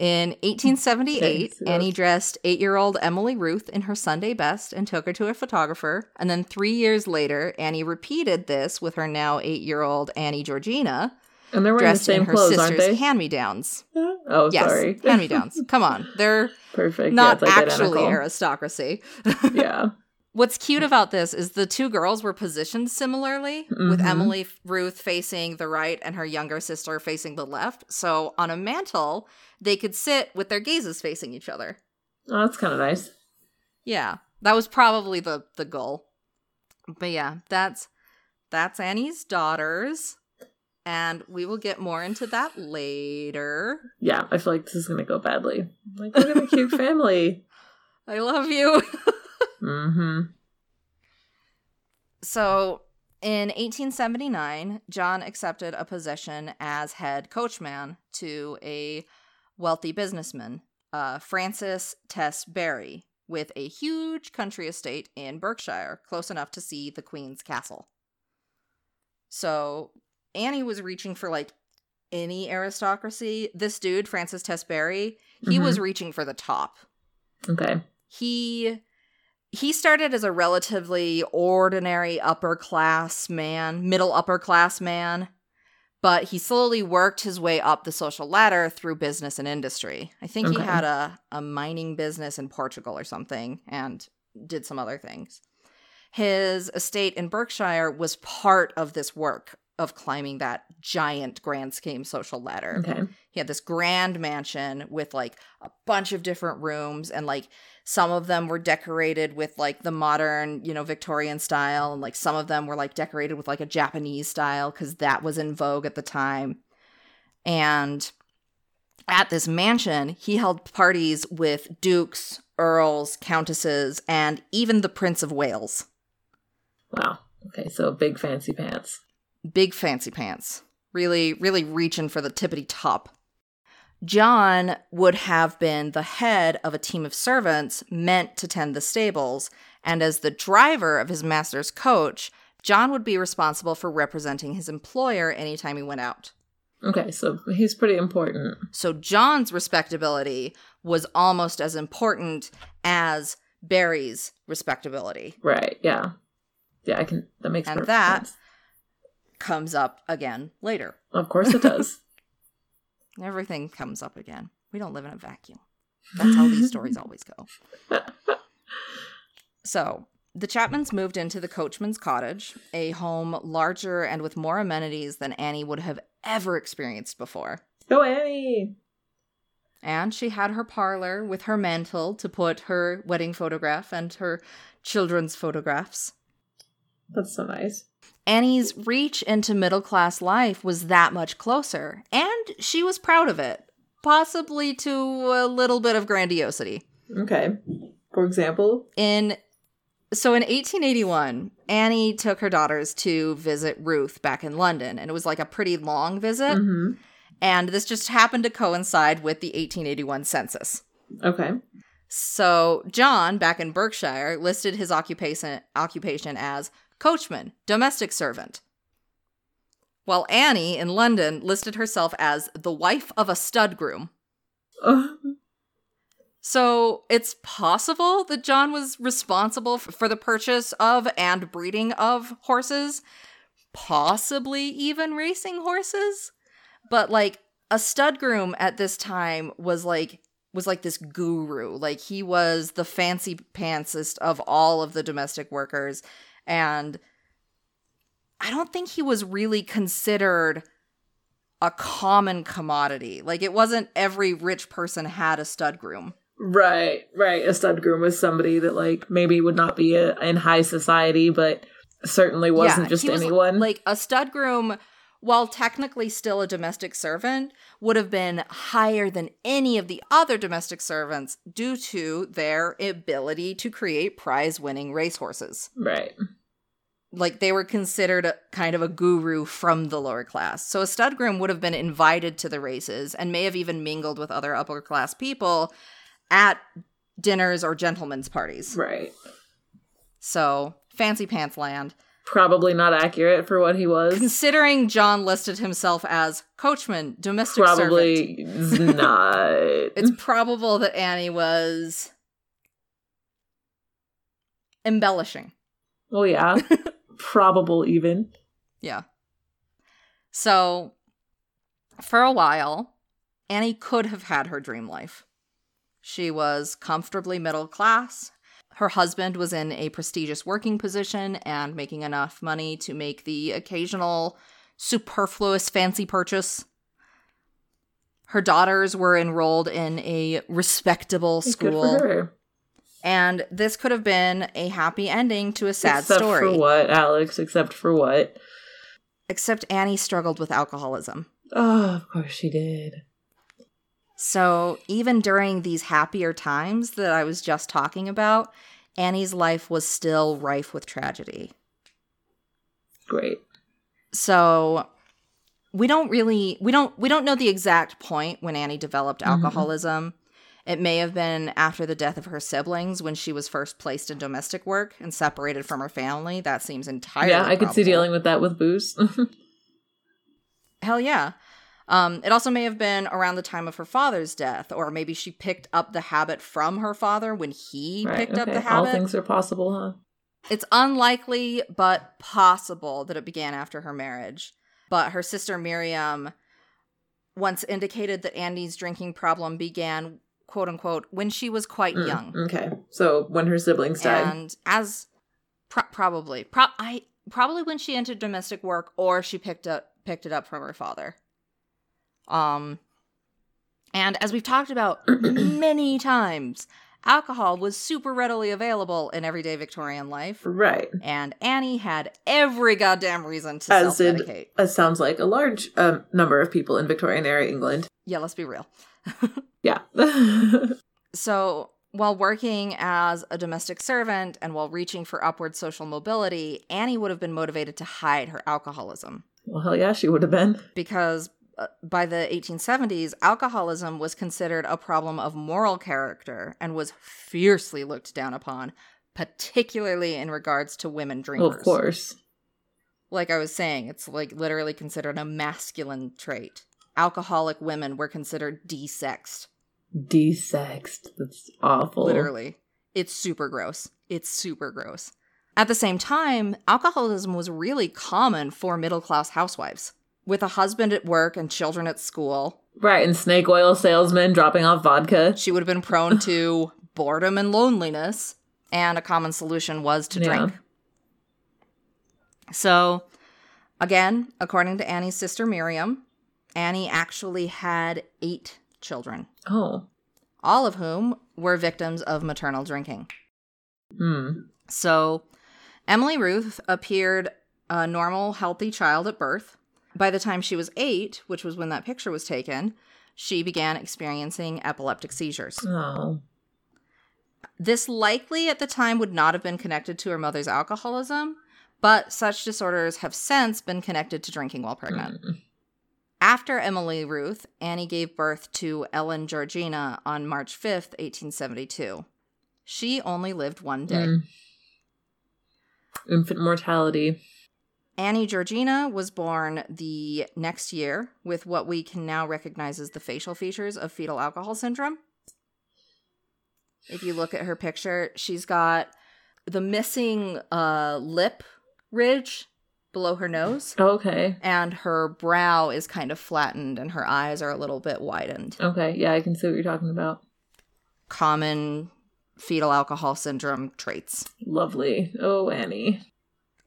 In 1878, Thanks, Annie dressed eight year old Emily Ruth in her Sunday best and took her to a photographer. And then three years later, Annie repeated this with her now eight year old Annie Georgina, and they're wearing the same her clothes, aren't they? hand me downs. oh, Yes, sorry. hand me downs. Come on. They're Perfect. not yeah, it's actually identical. aristocracy. Yeah. What's cute about this is the two girls were positioned similarly, with Mhm. Emily Ruth facing the right and her younger sister facing the left. So on a mantle, they could sit with their gazes facing each other. Oh, that's kind of nice. Yeah, that was probably the the goal. But yeah, that's that's Annie's daughters, and we will get more into that later. Yeah, I feel like this is gonna go badly. Like, look at the cute family. I love you. Mm-hmm. So, in 1879, John accepted a position as head coachman to a wealthy businessman, uh, Francis Tress Barry, with a huge country estate in Berkshire, close enough to see the Queen's castle. So, Annie was reaching for like any aristocracy. This dude, Francis Tress Barry, he Mhm. was reaching for the top Okay. he he started as a relatively ordinary upper class man, middle upper class man, but he slowly worked his way up the social ladder through business and industry. I think he had a, a mining business in Portugal or something and did some other things. His estate in Berkshire was part of this work of climbing that giant grand scheme social ladder. Okay. He had this grand mansion with like a bunch of different rooms and like some of them were decorated with like the modern, you know, Victorian style and like some of them were like decorated with like a Japanese style cuz that was in vogue at the time. And at this mansion, he held parties with dukes, earls, countesses, and even the Prince of Wales. Wow. Okay, so big fancy pants. Big fancy pants really really reaching for the tippity top john would have been the head of a team of servants meant to tend the stables and as the driver of his master's coach john would be responsible for representing his employer anytime he went out Okay, so he's pretty important. so john's respectability was almost as important as barry's respectability Right, yeah. Yeah, I can that makes And perfect that- sense. Comes up again later Of course it does. Everything comes up again. We don't live in a vacuum. That's how these stories always go. So, the Chapmans moved into the coachman's cottage, a home larger and with more amenities than Annie would have ever experienced before. Go Annie. And she had her parlor with her mantle to put her wedding photograph and her children's photographs. That's so nice. Annie's reach into middle class life was that much closer, and she was proud of it, possibly to a little bit of grandiosity. Okay. For example, In so in 1881, Annie took her daughters to visit Ruth back in London, and it was like a pretty long visit, mhm. and this just happened to coincide with the 1881 census. Okay. So John, back in Berkshire, listed his occupation occupation as coachman, domestic servant. While Annie in London listed herself as the wife of a stud groom. So it's possible that John was responsible for the purchase of and breeding of horses, possibly even racing horses. But like a stud groom at this time was like was like this guru. Like he was the fancy pantsest of all of the domestic workers and I don't think he was really considered a common commodity. Like it wasn't every rich person had a stud groom. right, right. A stud groom was somebody that like maybe would not be a, in high society, but certainly wasn't Yeah, just was, anyone. Like a stud groom while technically still a domestic servant, would have been higher than any of the other domestic servants due to their ability to create prize winning racehorses. Right. Like they were considered a, kind of a guru from the lower class. So a stud groom would have been invited to the races and may have even mingled with other upper class people at dinners or gentlemen's parties. Right. So fancy pants land. Probably not accurate for what he was. Considering John listed himself as coachman, domestic servant, Probably not. it's probable that Annie was embellishing. oh yeah. Probable even. Yeah. So, for a while, Annie could have had her dream life. She was comfortably middle class. Her husband was in a prestigious working position and making enough money to make the occasional superfluous fancy purchase. Her daughters were enrolled in a respectable school. And this could have been a happy ending to a sad Except story. Except for what, Alex? Except for what? Except Annie struggled with alcoholism. Oh, of course she did. So, even during these happier times that I was just talking about, Annie's life was still rife with tragedy. Great. So, we don't really we don't we don't know the exact point when Annie developed Mhm. alcoholism. It may have been after the death of her siblings when she was first placed in domestic work and separated from her family. That seems entirely yeah, I could see dealing with that with booze. Hell yeah. Um, it also may have been around the time of her father's death, or maybe she picked up the habit from her father when he Right, picked up okay. the All habit. things are possible, huh? It's unlikely, but possible that it began after her marriage. But her sister Miriam once indicated that Annie's drinking problem began, quote unquote, when she was quite Mm, young. Okay. So when her siblings died. And as pro- probably, pro- I probably when she entered domestic work, or she picked up picked it up from her father. Um, and as we've talked about many times, alcohol was super readily available in everyday Victorian life, right. and Annie had every goddamn reason to As self did medicate. That sounds like a large um, number of people in Victorian era England. Yeah, let's be real. Yeah. So, while working as a domestic servant and while reaching for upward social mobility, Annie would have been motivated to hide her alcoholism. well, hell yeah, she would have been. because uh, by the 1870s, alcoholism was considered a problem of moral character and was fiercely looked down upon, particularly in regards to women drinkers. Of course. Like I was saying, it's like literally considered a masculine trait. Alcoholic women were considered desexed. Desexed. That's awful. Literally. It's super gross. It's super gross. At the same time, alcoholism was really common for middle class housewives. With a husband at work and children at school, Right, and snake oil salesmen dropping off vodka. she would have been prone to boredom and loneliness, and a common solution was to Yeah. drink. So, again, according to Annie's sister Miriam, Annie actually had eight children, Oh. all of whom were victims of maternal drinking. Hmm. So, Emily Ruth appeared a normal, healthy child at birth. By the time she was eight, which was when that picture was taken, she began experiencing epileptic seizures. Oh. This likely at the time would not have been connected to her mother's alcoholism, but such disorders have since been connected to drinking while pregnant. Mm. After Emily Ruth, Annie gave birth to Ellen Georgina on March 5th, 1872. She only lived one day. Mm. Infant mortality. Annie Georgina was born the next year with what we can now recognize as the facial features of fetal alcohol syndrome. If you look at her picture, she's got the missing uh, lip ridge below her nose, Okay. and her brow is kind of flattened, and her eyes are a little bit widened. Okay. Yeah, I can see what you're talking about. Common fetal alcohol syndrome traits. Lovely. Oh, Annie.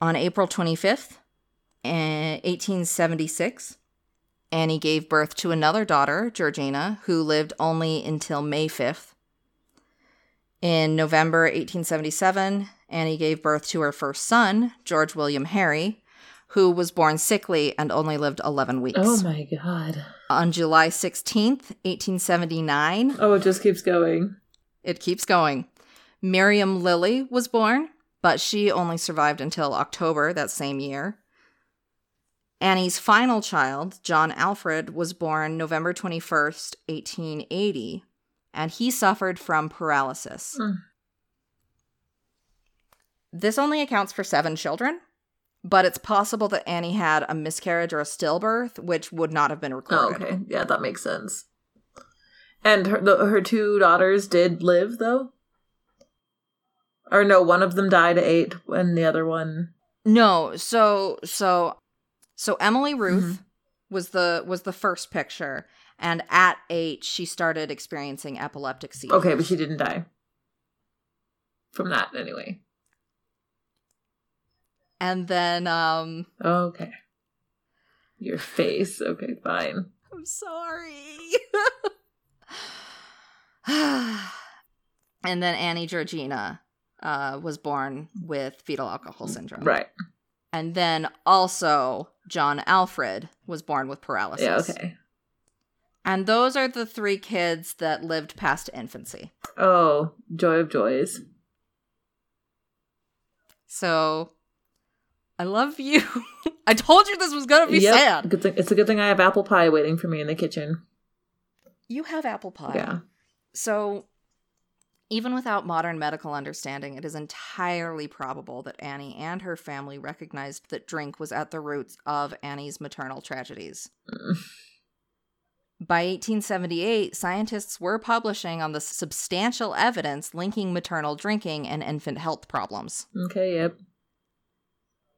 On April 25th, eh, 1876, Annie gave birth to another daughter, Georgina, who lived only until May 5th. In November 1877, Annie gave birth to her first son, George William Harry, who was born sickly and only lived 11 weeks. Oh my god. On July 16th, 1879, Oh, it just keeps going. it keeps going. Miriam Lilly was born, but she only survived until October that same year. Annie's final child, John Alfred, was born November 21st, 1880, and he suffered from paralysis. Hmm. This only accounts for seven children, but it's possible that Annie had a miscarriage or a stillbirth, which would not have been Oh, recorded. okay. Yeah, that makes sense. And her the, her two daughters did live though? Or no, one of them died at 8 and the other one No, so so so Emily Ruth Mm-hmm. was the was the first picture, and at eight she started experiencing epileptic seizures. Okay, but she didn't die. From that anyway. And then um, Okay. Your face. Okay, fine. I'm sorry. and then Annie Georgina uh, was born with fetal alcohol syndrome. Right. And then also John Alfred was born with paralysis. Yeah, okay. And those are the three kids that lived past infancy. Oh, joy of joys. So I love you. I told you this was gonna be Yep. sad. Good thing, it's a good thing I have apple pie waiting for me in the kitchen. You have apple pie. Yeah. So even without modern medical understanding, it is entirely probable that Annie and her family recognized that drink was at the roots of Annie's maternal tragedies. Mm. By 1878, scientists were publishing on the substantial evidence linking maternal drinking and infant health problems. Okay, yep.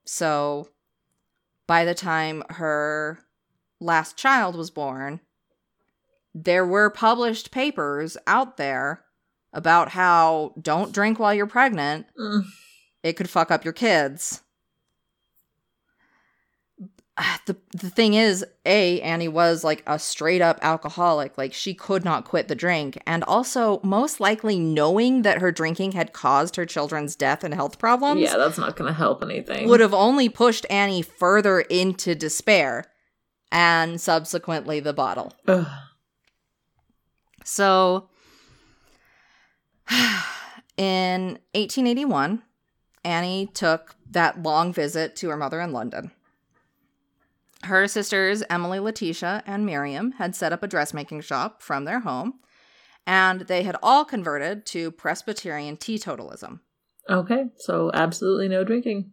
So by the time her last child was born, there were published papers out there about how don't drink while you're pregnant. Mm. It could fuck up your kids. The the thing is, A, Annie was like a straight up alcoholic. Like she could not quit the drink. And also, most likely knowing that her drinking had caused her children's death and health problems Yeah, that's not going to help anything. would have only pushed Annie further into despair and subsequently the bottle. Ugh. So in 1881, Annie took that long visit to her mother in London. Her sisters, Emily, Letitia, and Miriam, had set up a dressmaking shop from their home, and they had all converted to Presbyterian teetotalism. Okay, so absolutely no drinking.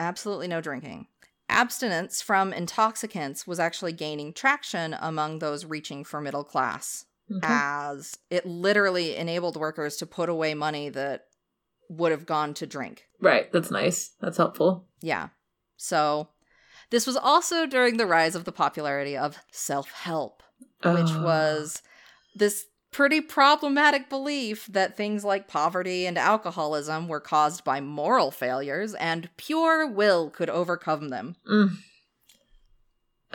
Absolutely no drinking. Abstinence from intoxicants was actually gaining traction among those reaching for middle class, Okay. as it literally enabled workers to put away money that would have gone to drink. right, that's nice. That's helpful. Yeah. So, this was also during the rise of the popularity of self help, which Oh. was this pretty problematic belief that things like poverty and alcoholism were caused by moral failures and pure will could overcome them. Mm.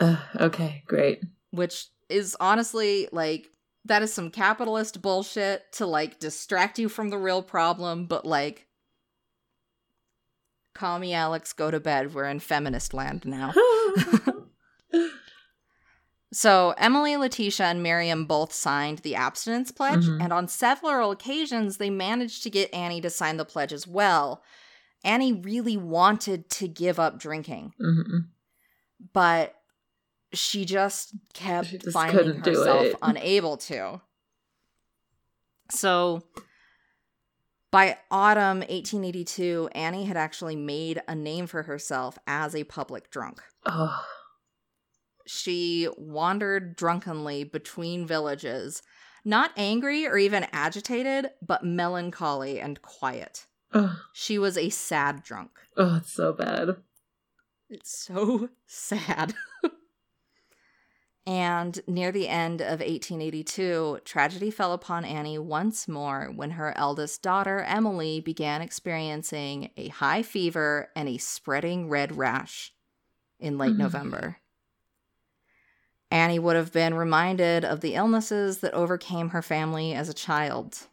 Ugh, okay, great. which is honestly like that is some capitalist bullshit to like distract you from the real problem, but like call me Alex, go to bed. We're in feminist land now. So Emily, Letitia, and Miriam both signed the abstinence pledge, Mhm. and on several occasions they managed to get Annie to sign the pledge as well. Annie really wanted to give up drinking Mhm. but she just kept She just finding herself unable to. So by autumn 1882, Annie had actually made a name for herself as a public drunk. Oh, She wandered drunkenly between villages, not angry or even agitated, but melancholy and quiet. oh, She was a sad drunk. oh, it's so bad. It's so sad. and near the end of 1882, tragedy fell upon Annie once more when her eldest daughter, Emily, began experiencing a high fever and a spreading red rash in late Mhm. November. Annie would have been reminded of the illnesses that overcame her family as a child.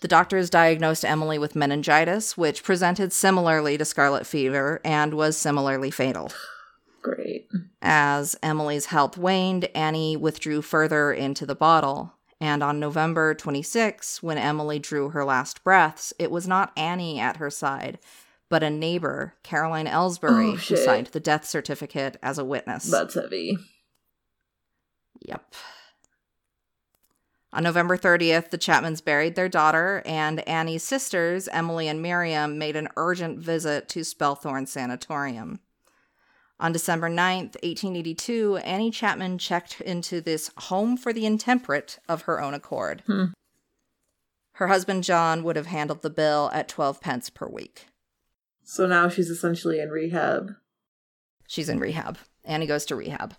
The doctors diagnosed Emily with meningitis, which presented similarly to scarlet fever and was similarly fatal. Great. As Emily's health waned, Annie withdrew further into the bottle. And on November 26, when Emily drew her last breaths, it was not Annie at her side, but a neighbor, Caroline Ellsbury, Oh, who signed the death certificate as a witness. That's heavy. Yep. On November 30th, the Chapmans buried their daughter, and Annie's sisters, Emily and Miriam, made an urgent visit to Spelthorne Sanatorium. On December 9th, 1882, Annie Chapman checked into this home for the intemperate of her own accord. Hmm. Her husband John would have handled the bill at 12 pence per week. So now she's essentially in rehab. She's in rehab. Annie goes to rehab.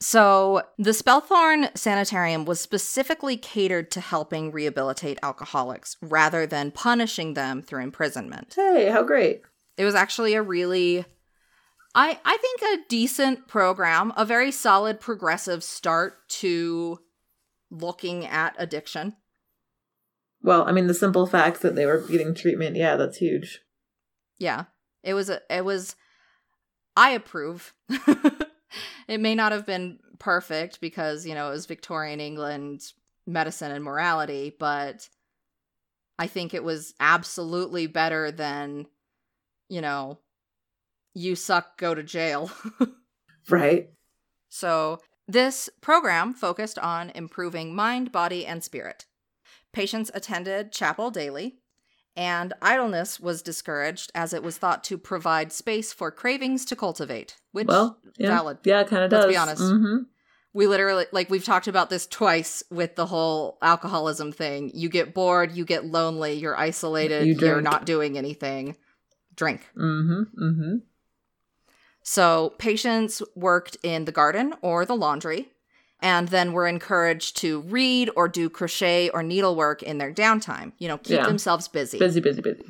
So, the Spelthorne Sanitarium was specifically catered to helping rehabilitate alcoholics rather than punishing them through imprisonment. Hey, how great. It was actually a really I I think a decent program, a very solid progressive start to looking at addiction. Well, I mean, the simple fact that they were getting treatment, yeah, that's huge. Yeah. It was a, it was I approve. it may not have been perfect because, you know, it was Victorian England medicine and morality, but I think it was absolutely better than, you know, you suck, go to jail. Right. So, this program focused on improving mind, body, and spirit. Patients attended chapel daily, and idleness was discouraged as it was thought to provide space for cravings to cultivate, which well, yeah. valid. Yeah, it kind of does. Let's be honest. hmm we literally like we've talked about this twice with the whole alcoholism thing. You get bored, you get lonely, you're isolated, You are not doing anything. Drink. Mm-hmm. hmm So patients worked in the garden or the laundry and then were encouraged to read or do crochet or needlework in their downtime, you know, keep Yeah. themselves busy. Busy, busy, busy.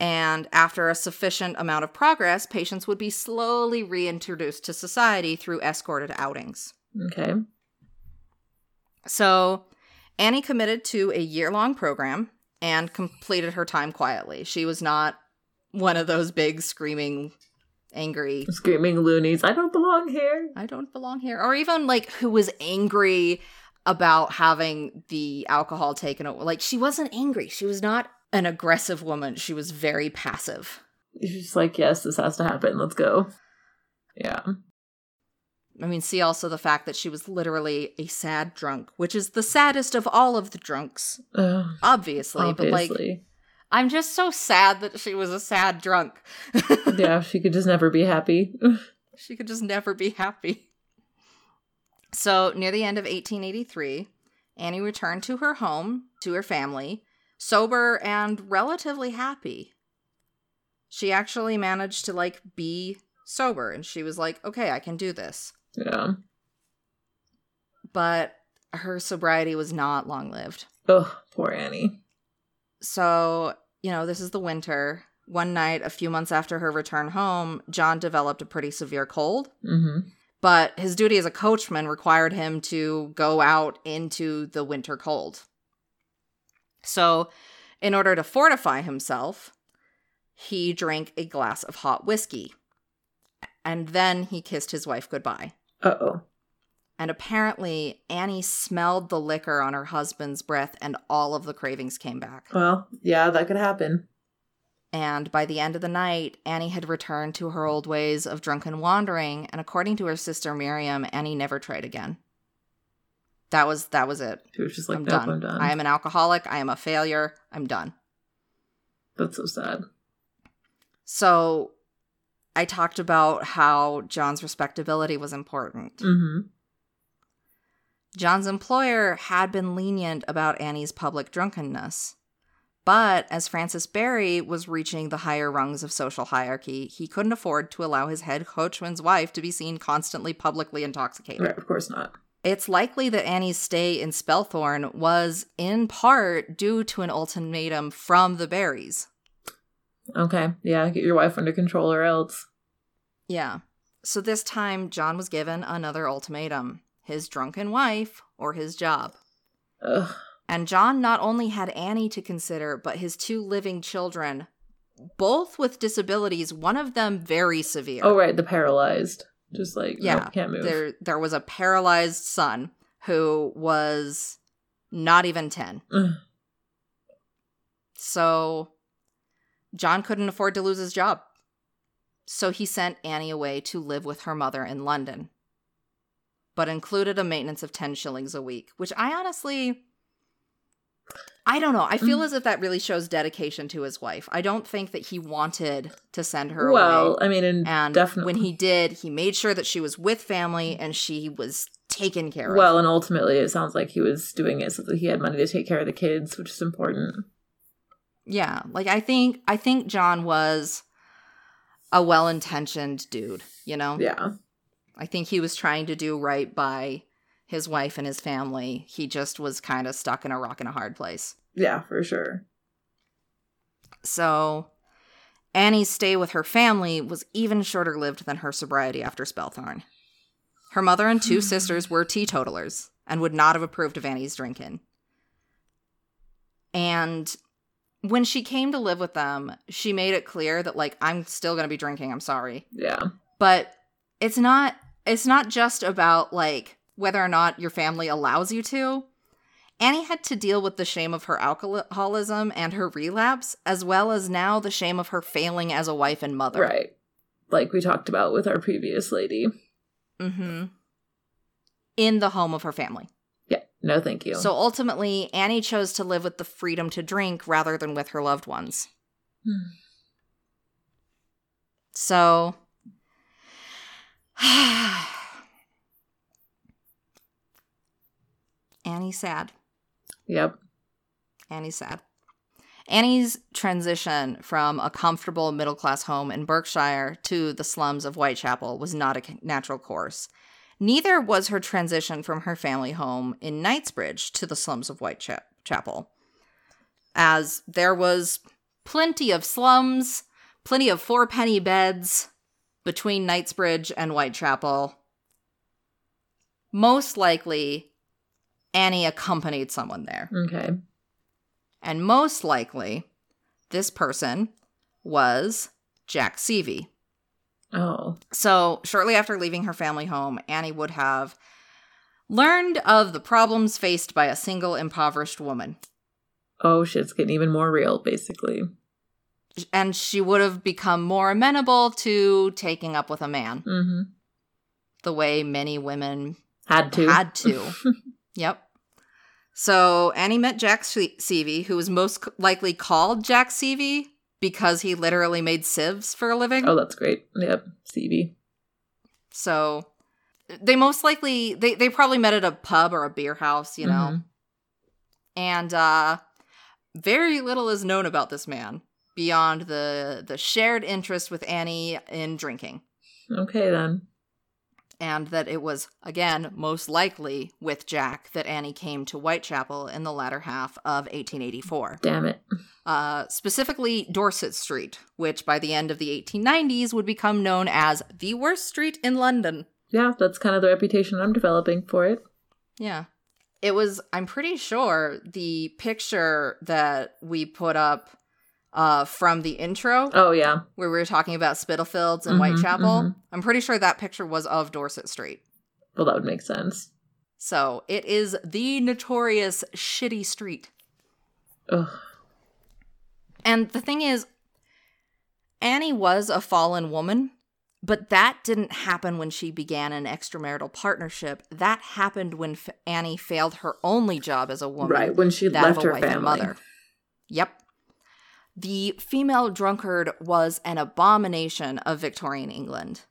And after a sufficient amount of progress, patients would be slowly reintroduced to society through escorted outings. Okay. So Annie committed to a year long program and completed her time quietly. She was not one of those big screaming, angry, Screaming loonies, I don't belong here. I don't belong here, or even like who was angry about having the alcohol taken away. Like she wasn't angry. She was not an aggressive woman. She was very passive. She's like, yes, this has to happen. Let's go. Yeah. I mean, see also the fact that she was literally a sad drunk, which is the saddest of all of the drunks, Ugh, obviously. But like, obviously. I'm just so sad that she was a sad drunk. yeah, she could just never be happy. she could just never be happy. So, near the end of 1883, Annie returned to her home, to her family, sober and relatively happy. She actually managed to like be sober and she was like, "Okay, I can do this." yeah. But her sobriety was not long-lived. Oh, poor Annie. So, you know, this is the winter. One night, a few months after her return home, John developed a pretty severe cold. hmm but his duty as a coachman required him to go out into the winter cold. So, in order to fortify himself, he drank a glass of hot whiskey. And then he kissed his wife goodbye. Uh oh. And apparently, Annie smelled the liquor on her husband's breath, and all of the cravings came back. Well, yeah, that could happen. And by the end of the night, Annie had returned to her old ways of drunken wandering, and according to her sister Miriam, Annie never tried again. That was that was it. She was just like, I'm, nope, done. I'm done. I am an alcoholic. I am a failure. I'm done. That's so sad. So I talked about how John's respectability was important. hmm John's employer had been lenient about Annie's public drunkenness. But as Francis Barry was reaching the higher rungs of social hierarchy, he couldn't afford to allow his head coachman's wife to be seen constantly publicly intoxicated. Right, of course not. It's likely that Annie's stay in Spelthorne was in part due to an ultimatum from the Barrys. Okay, yeah, get your wife under control or else. Yeah. So this time, John was given another ultimatum his drunken wife or his job. Ugh. And John not only had Annie to consider, but his two living children, both with disabilities, one of them very severe. Oh right, the paralyzed. Just like Yeah, nope, can't move. There there was a paralyzed son who was not even 10. Ugh. So John couldn't afford to lose his job. So he sent Annie away to live with her mother in London, but included a maintenance of 10 shillings a week, which I honestly. I don't know. I feel Mm. as if that really shows dedication to his wife. I don't think that he wanted to send her well, away. Well, I mean, and, And definitely. when he did, he made sure that she was with family and she was taken care of. well, and ultimately, it sounds like he was doing it so that he had money to take care of the kids, which is important. Yeah, like I think I think John was a well-intentioned dude, you know? Yeah. I think he was trying to do right by his wife and his family. He just was kind of stuck in a rock and a hard place. Yeah, for sure. So Annie's stay with her family was even shorter lived than her sobriety after Spelthorne. Her mother and two hmm. sisters were teetotalers and would not have approved of Annie's drinking. And when she came to live with them, she made it clear that like I'm still going to be drinking, I'm sorry. Yeah. But it's not it's not just about like whether or not your family allows you to. Annie had to deal with the shame of her alcoholism and her relapse, as well as now the shame of her failing as a wife and mother. Right. Like we talked about with our previous lady. Mm-hmm. In the home of her family. Yeah. No, thank you. So ultimately, Annie chose to live with the freedom to drink rather than with her loved ones. Hmm. So. Annie's sad. Yep. Annie's sad. Annie's transition from a comfortable middle class home in Berkshire to the slums of Whitechapel was not a natural course. Neither was her transition from her family home in Knightsbridge to the slums of Whitechapel, as there was plenty of slums, plenty of four-penny beds between Knightsbridge and Whitechapel. Most likely, Annie accompanied someone there. Okay. And most likely, this person was Jack Seavey. Oh. So, shortly after leaving her family home, Annie would have learned of the problems faced by a single impoverished woman. Oh, shit's getting even more real, basically. And she would have become more amenable to taking up with a man, Mm-hmm. the way many women Had to. had to. yep. So Annie met Jack Se- Seavey, who was most likely called Jack Seavey because he literally made sieves for a living. oh, that's great. Yep. Stevie. So they most likely they they probably met at a pub or a beer house, you know. Mhm. And uh very little is known about this man beyond the the shared interest with Annie in drinking. Okay, then. and that it was, again, most likely with Jack that Annie came to Whitechapel in the latter half of 1884. Damn it. Uh, specifically, Dorset Street, which by the end of the 1890s would become known as the worst street in London. Yeah, that's kind of the reputation I'm developing for it. Yeah. It was, I'm pretty sure, the picture that we put up uh, from the intro Oh, yeah. where we were talking about Spitalfields and Mhm, Whitechapel. mhm. I'm pretty sure that picture was of Dorset Street. Well, that would make sense. So it is the notorious shitty street. Ugh. And the thing is, Annie was a fallen woman, but that didn't happen when she began an extramarital partnership. That happened when F- Annie failed her only job as a woman. Right, when she left her family. mother. Yep. The female drunkard was an abomination of Victorian England.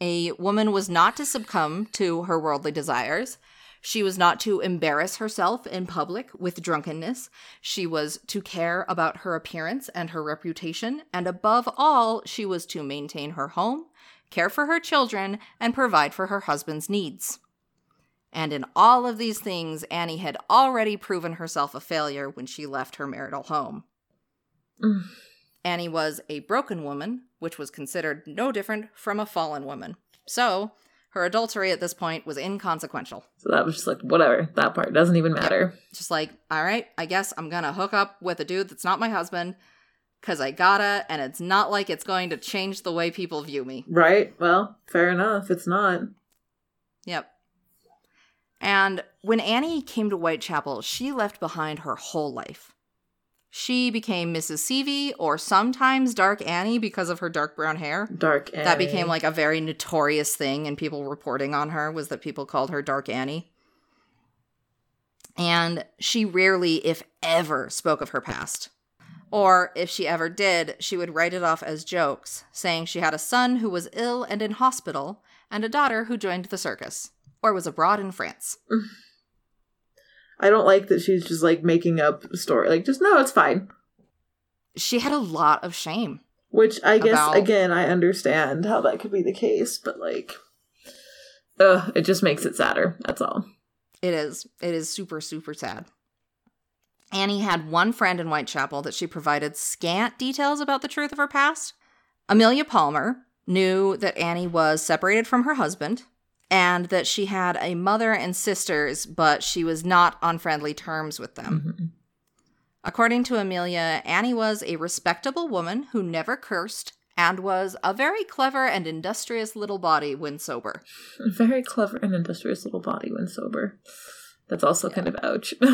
A woman was not to succumb to her worldly desires. She was not to embarrass herself in public with drunkenness. She was to care about her appearance and her reputation. And above all, she was to maintain her home, care for her children, and provide for her husband's needs. And in all of these things, Annie had already proven herself a failure when she left her marital home. Mm. Annie was a broken woman, which was considered no different from a fallen woman. So, Her adultery at this point was inconsequential. So that was just like, whatever. That part doesn't even matter. Just like, all right, I guess I'm gonna hook up with a dude that's not my husband because I gotta, and it's not like it's going to change the way people view me. Right? Well, fair enough. It's not. Yep. And when Annie came to Whitechapel, she left behind her whole life. She became Mrs. Seavey, or sometimes Dark Annie because of her dark brown hair. Dark Annie. That became like a very notorious thing, and people reporting on her was that people called her Dark Annie. And she rarely, if ever, spoke of her past. Or if she ever did, she would write it off as jokes, saying she had a son who was ill and in hospital, and a daughter who joined the circus, or was abroad in France. I don't like that she's just like making up a story. Like, just no, it's fine. She had a lot of shame. Which I guess About- again I understand how that could be the case, but like, ugh, it just makes it sadder. That's all. It is. It is super, super sad. Annie had one friend in Whitechapel that she provided scant details about the truth of her past. Amelia Palmer knew that Annie was separated from her husband and that she had a mother and sisters, but she was not on friendly terms with them. Mhm. According to Amelia, Annie was a respectable woman who never cursed and was a very clever and industrious little body when sober. Very clever and industrious little body when sober. That's also kind of ouch.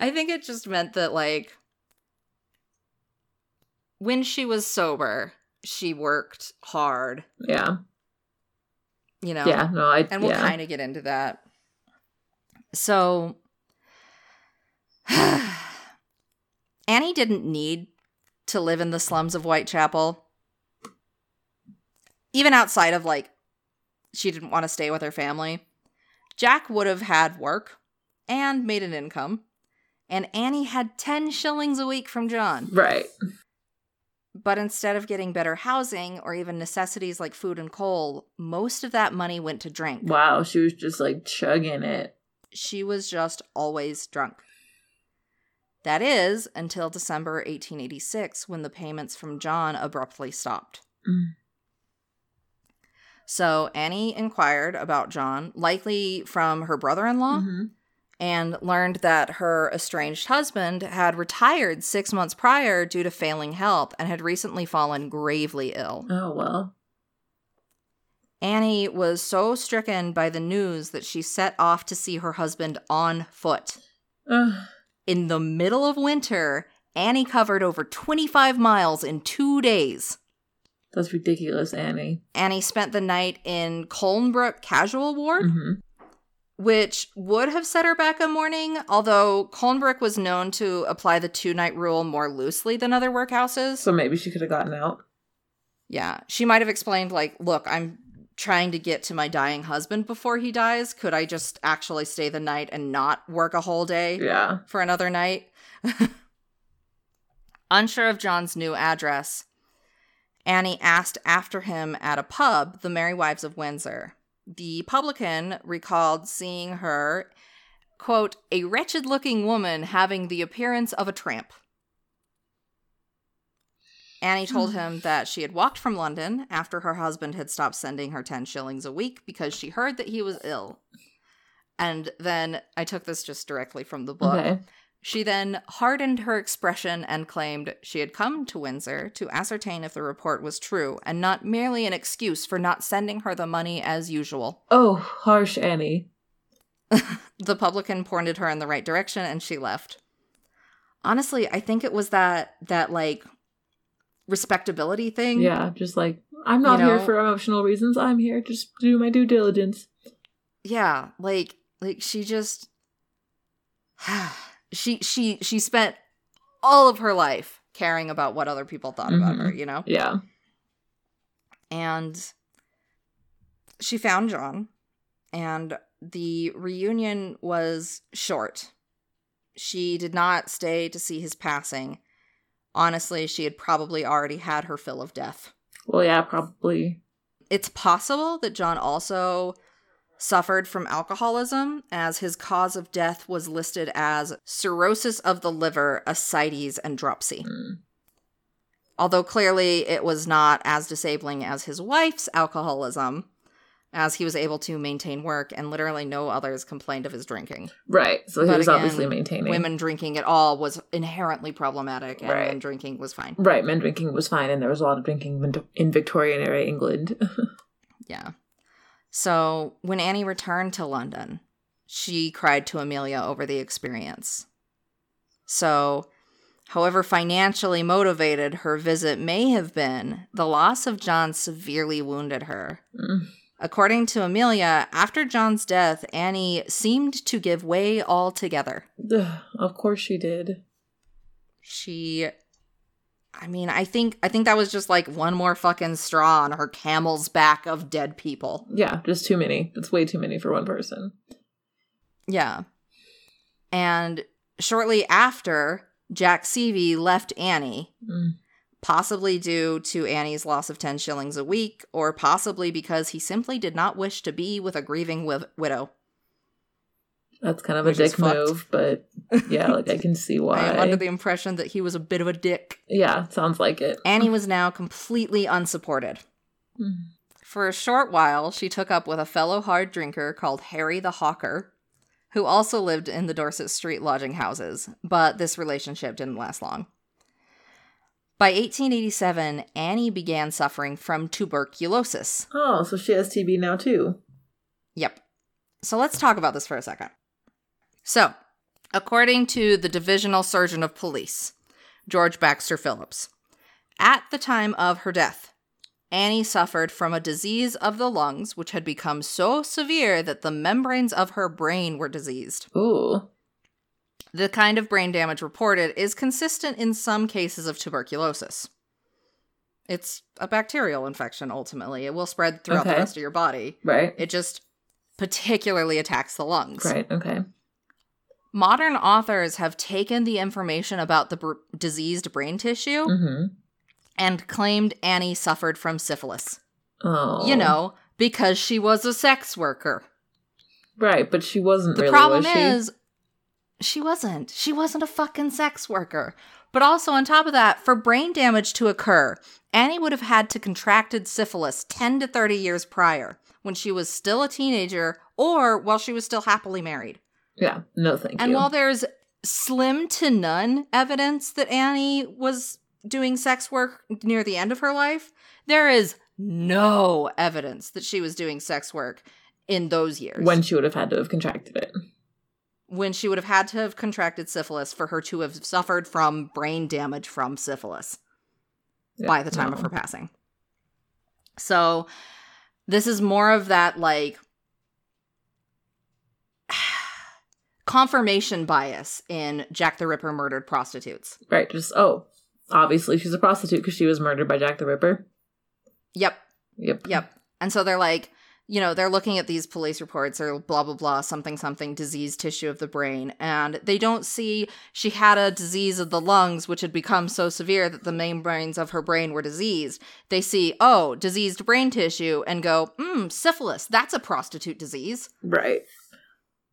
I think it just meant that like when she was sober, she worked hard, yeah, you know. yeah. No, I. And we'll yeah. kind of get into that. So Annie didn't need to live in the slums of Whitechapel. Even outside of like she didn't want to stay with her family. Jack would have had work and made an income. And Annie had 10 shillings a week from John. right. But instead of getting better housing or even necessities like food and coal, most of that money went to drink. Wow, she was just like chugging it. She was just always drunk. That is until December 1886 when the payments from John abruptly stopped. Mm. So Annie inquired about John, likely from her brother in law, Mhm. And learned that her estranged husband had retired six months prior due to failing health and had recently fallen gravely ill. Oh well. Annie was so stricken by the news that she set off to see her husband on foot. Ugh. In the middle of winter, Annie covered over 25 miles in two days. that's ridiculous, Annie. Annie spent the night in Colnbrook Casual Ward, hmm which would have set her back a morning, although Colnbrook was known to apply the two night rule more loosely than other workhouses. So maybe she could have gotten out. Yeah, she might have explained, like, look, I'm trying to get to my dying husband before he dies. Could I just actually stay the night and not work a whole day Yeah. for another night? Unsure of John's new address, Annie asked after him at a pub, the Merry Wives of Windsor. The publican recalled seeing her, quote, a wretched looking woman having the appearance of a tramp. Annie told him hmm. that she had walked from London after her husband had stopped sending her 10 shillings a week because she heard that he was ill. And then I took this just directly from the book. Okay. She then hardened her expression and claimed she had come to Windsor to ascertain if the report was true and not merely an excuse for not sending her the money as usual. Oh, harsh Annie. The publican pointed her in the right direction and she left. Honestly, I think it was that that like respectability thing. Yeah, just like I'm not You here for emotional reasons. I'm here just to do my due diligence. Yeah, like like she just she she she spent all of her life caring about what other people thought about Mhm. her, you know? Yeah. and she found John, and the reunion was short. She did not stay to see his passing. Honestly, she had probably already had her fill of death. Well, yeah, probably. It's possible that John also suffered from alcoholism, as his cause of death was listed as cirrhosis of the liver, ascites, and dropsy. Mm. although clearly it was not as disabling as his wife's alcoholism, as he was able to maintain work and literally no others complained of his drinking. Right. So he But was again, obviously maintaining. Women drinking at all was inherently problematic, and Right. men drinking was fine. Right. Men drinking was fine, and there was a lot of drinking in- in Victorian era England. Yeah. So when Annie returned to London, she cried to Amelia over the experience. So, however financially motivated her visit may have been, the loss of John severely wounded her. Mm. According to Amelia, after John's death, Annie seemed to give way altogether. Ugh, of course she did. She I mean, I think I think that was just like one more fucking straw on her camel's back of dead people. Yeah, just too many. It's way too many for one person. Yeah. And shortly after, Jack Seavey left Annie, Mm. possibly due to Annie's loss of 10 shillings a week, or possibly because he simply did not wish to be with a grieving wi- widow. That's kind of a dick move, but yeah, like I can see why. I am under the impression that he was a bit of a dick. yeah, sounds like it. Annie was now completely unsupported. Mm. For a short while, she took up with a fellow hard drinker called Harry the Hawker, who also lived in the Dorset Street lodging houses, but this relationship didn't last long. By 1887, Annie began suffering from tuberculosis. Oh, so she has TB now too. Yep. So let's talk about this for a second. So, according to the Divisional Surgeon of Police, George Baxter Phillips, at the time of her death, Annie suffered from a disease of the lungs which had become so severe that the membranes of her brain were diseased. Ooh. The kind of brain damage reported is consistent in some cases of tuberculosis. It's a bacterial infection, ultimately. It will spread throughout the rest of your body. Right. It just particularly attacks the lungs. Right. Okay. Modern authors have taken the information about the br- diseased brain tissue Mm-hmm. and claimed Annie suffered from syphilis. Oh. You know, because she was a sex worker. Right, but she wasn't The really, problem was she? is, she wasn't. She wasn't a fucking sex worker. But also, on top of that, for brain damage to occur, Annie would have had to contracted syphilis 10 to 30 years prior when she was still a teenager or while she was still happily married. Yeah. No, thank you. And you. while there's slim to none evidence that Annie was doing sex work near the end of her life, there is no evidence that she was doing sex work in those years when she would have had to have contracted it. when she would have had to have contracted syphilis for her to have suffered from brain damage from syphilis Yeah, by the time of her passing. So this is more of that like confirmation bias in Jack the Ripper murdered prostitutes. Right. Just oh, obviously she's a prostitute because she was murdered by Jack the Ripper. Yep, Yep. Yep. And so they're like, you know, they're looking at these police reports or blah, blah, blah, something, something, disease tissue of the brain. And they don't see she had a disease of the lungs, which had become so severe that the membranes of her brain were diseased. They see, oh, diseased brain tissue and go, hmm, syphilis. That's a prostitute disease. Right.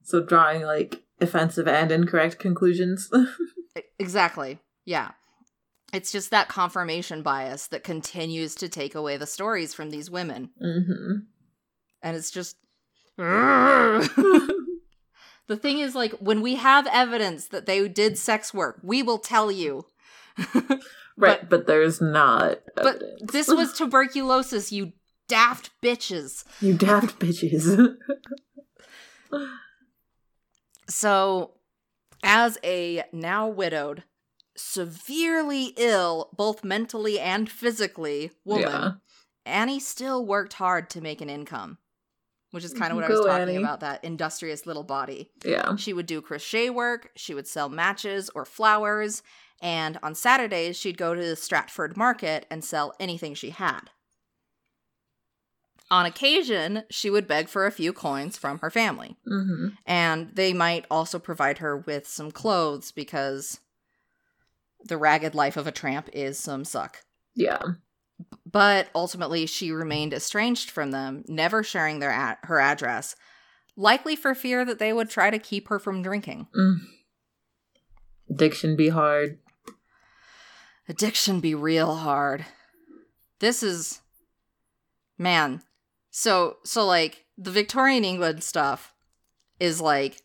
So drawing like offensive and incorrect conclusions. Exactly. Yeah. It's just that confirmation bias that continues to take away the stories from these women. mm-hmm. and it's just the thing is like when we have evidence that they did sex work we will tell you Right, but, there's not. but this was tuberculosis you daft bitches you daft bitches. So as a now widowed severely ill both mentally and physically woman Yeah. annie still worked hard to make an income which is kind of what i was talking Annie. about that industrious little body Yeah. She would do crochet work, she would sell matches or flowers, and on Saturdays, she'd go to the Stratford market and sell anything she had. On occasion, she would beg for a few coins from her family, Mm-hmm. and they might also provide her with some clothes because the ragged life of a tramp is some suck. Yeah. But ultimately, she remained estranged from them, never sharing their ad- her address, likely for fear that they would try to keep her from drinking. Mm. Addiction be hard. Addiction be real hard. This is man. So so like the Victorian England stuff is like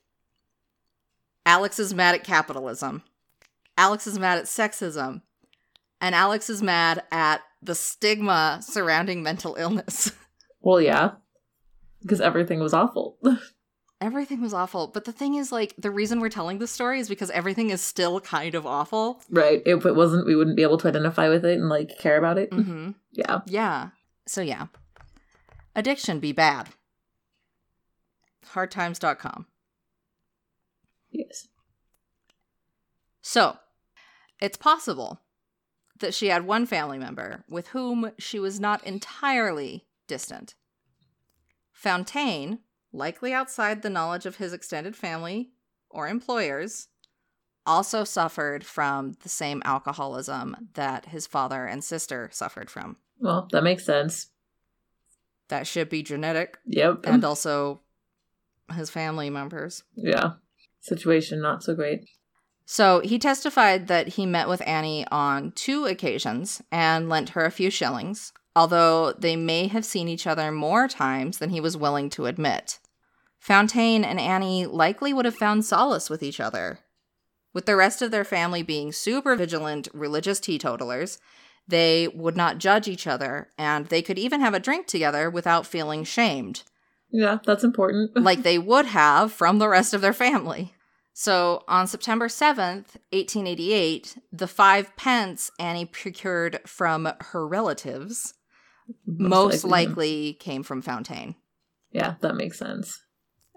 Alex is mad at capitalism. Alex is mad at sexism. And Alex is mad at the stigma surrounding mental illness. Well, yeah. Because everything was awful. everything was awful. But the thing is, like, the reason we're telling this story is because everything is still kind of awful. right. If it wasn't, we wouldn't be able to identify with it and, like, care about it. Mm-hmm. Yeah. Yeah. So, yeah. Addiction be bad. Hardtimes.com. Yes. So, it's possible that she had one family member with whom she was not entirely distant. Fontaine, likely outside the knowledge of his extended family or employers, also suffered from the same alcoholism that his father and sister suffered from. Well, that makes sense. That should be genetic Yep. and also his family members. yeah. Situation not so great. So he testified that he met with Annie on two occasions and lent her a few shillings, although they may have seen each other more times than he was willing to admit. Fontaine and Annie likely would have found solace with each other. With the rest of their family being super vigilant religious teetotalers, they would not judge each other, and they could even have a drink together without feeling shamed Yeah, that's important. like they would have from the rest of their family. So on September 7th, 1888, the five pence Annie procured from her relatives most likely came from Fontaine. Yeah, that makes sense.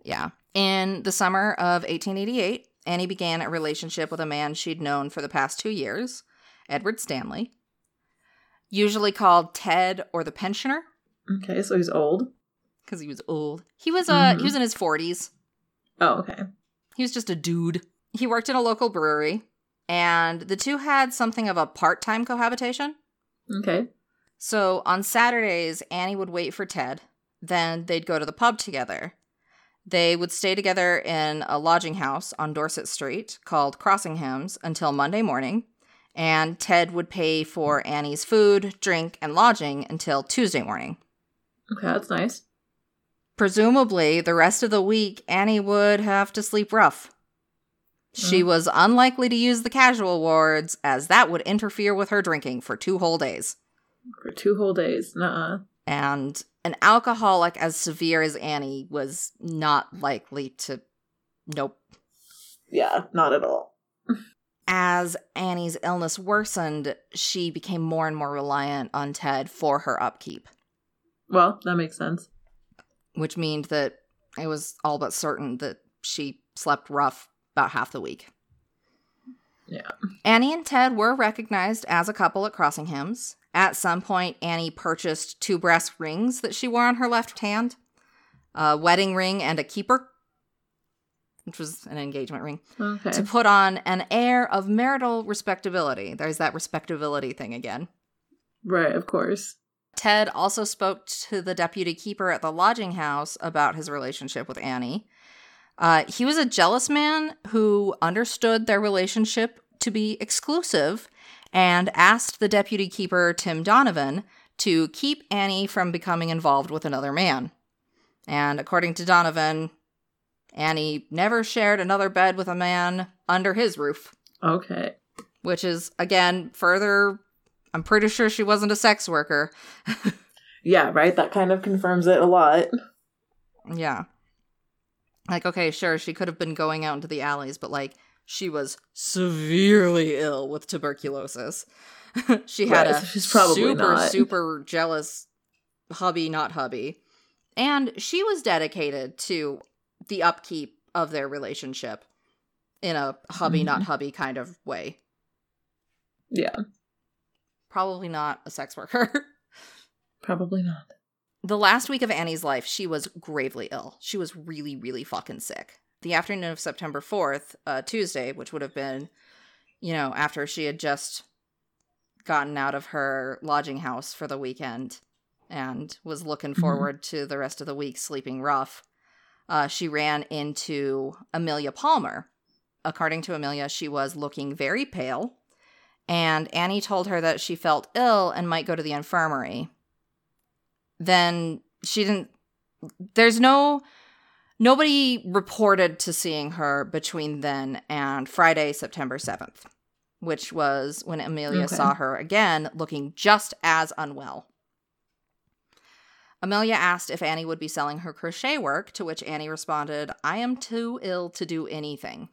Yeah. In the summer of 1888, Annie began a relationship with a man she'd known for the past two years, Edward Stanley, usually called Ted or the pensioner Okay, so he's old. because he was old. He was uh Mhm. he was in his 40s. Oh, okay. He was just a dude. He worked in a local brewery, and the two had something of a part time cohabitation. Okay. So on Saturdays, Annie would wait for Ted. Then they'd go to the pub together. They would stay together in a lodging house on Dorset Street called Crossingham's until Monday morning, and Ted would pay for Annie's food, drink, and lodging until Tuesday morning. Okay, that's nice. Presumably, the rest of the week, Annie would have to sleep rough. She Mm. was unlikely to use the casual wards, as that would interfere with her drinking for two whole days. For two whole days. Nuh-uh. And an alcoholic as severe as Annie was not likely to. Nope. Yeah, not at all. As Annie's illness worsened, she became more and more reliant on Ted for her upkeep, Well, that makes sense. which meant that it was all but certain that she slept rough about half the week. Yeah. Annie and Ted were recognized as a couple at Crossingham's. At some point, Annie purchased two brass rings that she wore on her left hand a wedding ring and a keeper, which was an engagement ring, Okay. to put on an air of marital respectability. There's that respectability thing again. Right, of course. Ted also spoke to the deputy keeper at the lodging house about his relationship with Annie. Uh, he was a jealous man who understood their relationship to be exclusive and asked the deputy keeper, Tim Donovan, to keep Annie from becoming involved with another man. And according to Donovan, Annie never shared another bed with a man under his roof, Okay. which is, again, further. I'm pretty sure she wasn't a sex worker. Yeah, right? That kind of confirms it a lot. Yeah. Like, okay, sure, she could have been going out into the alleys, but like, she was severely ill with tuberculosis. she had Right, a she's probably super, not. super jealous hubby, not hubby. And she was dedicated to the upkeep of their relationship in a hubby, not Mhm. hubby kind of way. Yeah, Probably not a sex worker. probably not. The last week of Annie's life, she was gravely ill. She was really, really fucking sick. The afternoon of September 4th, uh, Tuesday, which would have been, you know, after she had just gotten out of her lodging house for the weekend and was looking Mhm. forward to the rest of the week sleeping rough, uh, she ran into Amelia Palmer. According to Amelia, she was looking very pale and Annie told her that she felt ill and might go to the infirmary. Then she didn't there's no nobody reported to seeing her between then and Friday, September 7th, which was when Amelia Okay. saw her again looking just as unwell. Amelia asked if Annie would be selling her crochet work, to which Annie responded, I am too ill to do anything.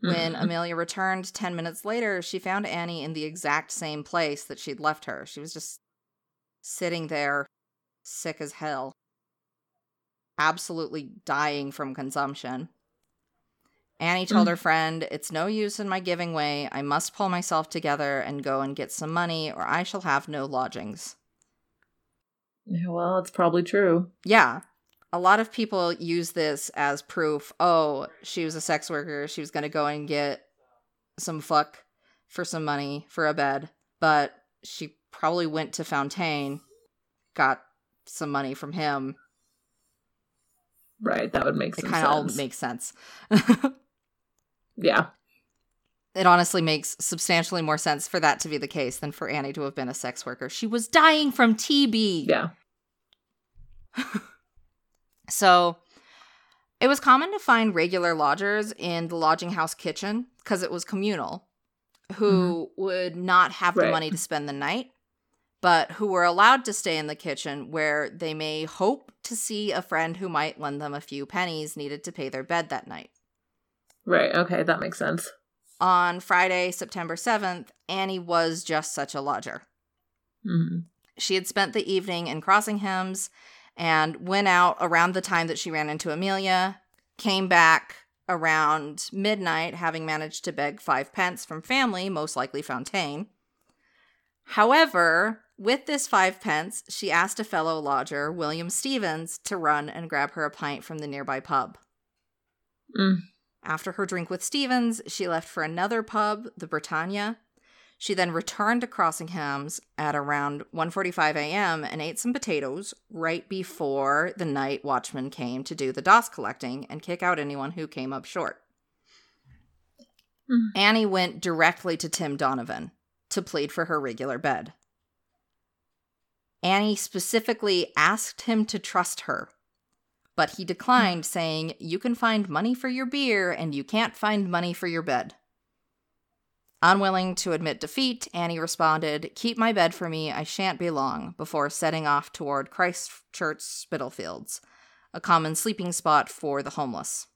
When Mhm. Amelia returned 10 minutes later, she found Annie in the exact same place that she'd left her. She was just sitting there, sick as hell, absolutely dying from consumption. Annie told Mm. her friend, It's no use in my giving way. I must pull myself together and go and get some money, or I shall have no lodgings. Yeah, well, it's probably true. Yeah. A lot of people use this as proof. Oh, she was a sex worker. She was going to go and get some fuck for some money for a bed. But she probably went to Fontaine, got some money from him. Right, that would make It some kind of all makes sense. yeah. It honestly makes substantially more sense for that to be the case than for Annie to have been a sex worker. She was dying from TB. Yeah. So it was common to find regular lodgers in the lodging house kitchen because it was communal who mm-hmm. would not have the money to spend the night, but who were allowed to stay in the kitchen where they may hope to see a friend who might lend them a few pennies needed to pay their bed that night. Right. Okay, that makes sense. On Friday, September 7th, Annie was just such a lodger. Mhm. She had spent the evening in Crossinghams and went out around the time that she ran into Amelia, came back around midnight, having managed to beg five pence from family, most likely Fontaine. However, with this five pence, she asked a fellow lodger, William Stevens, to run and grab her a pint from the nearby pub. Mm. After her drink with Stevens, she left for another pub, the Britannia. She then returned to Crossinghams at around 1:45 a.m. and ate some potatoes right before the night watchman came to do the doss collecting and kick out anyone who came up short. Mm. Annie went directly to Tim Donovan to plead for her regular bed. Annie specifically asked him to trust her, but he declined, saying, You can find money for your beer, and you can't find money for your bed. Unwilling to admit defeat, Annie responded, Keep my bed for me, I shan't be long, before setting off toward Christchurch Spitalfields, a common sleeping spot for the homeless.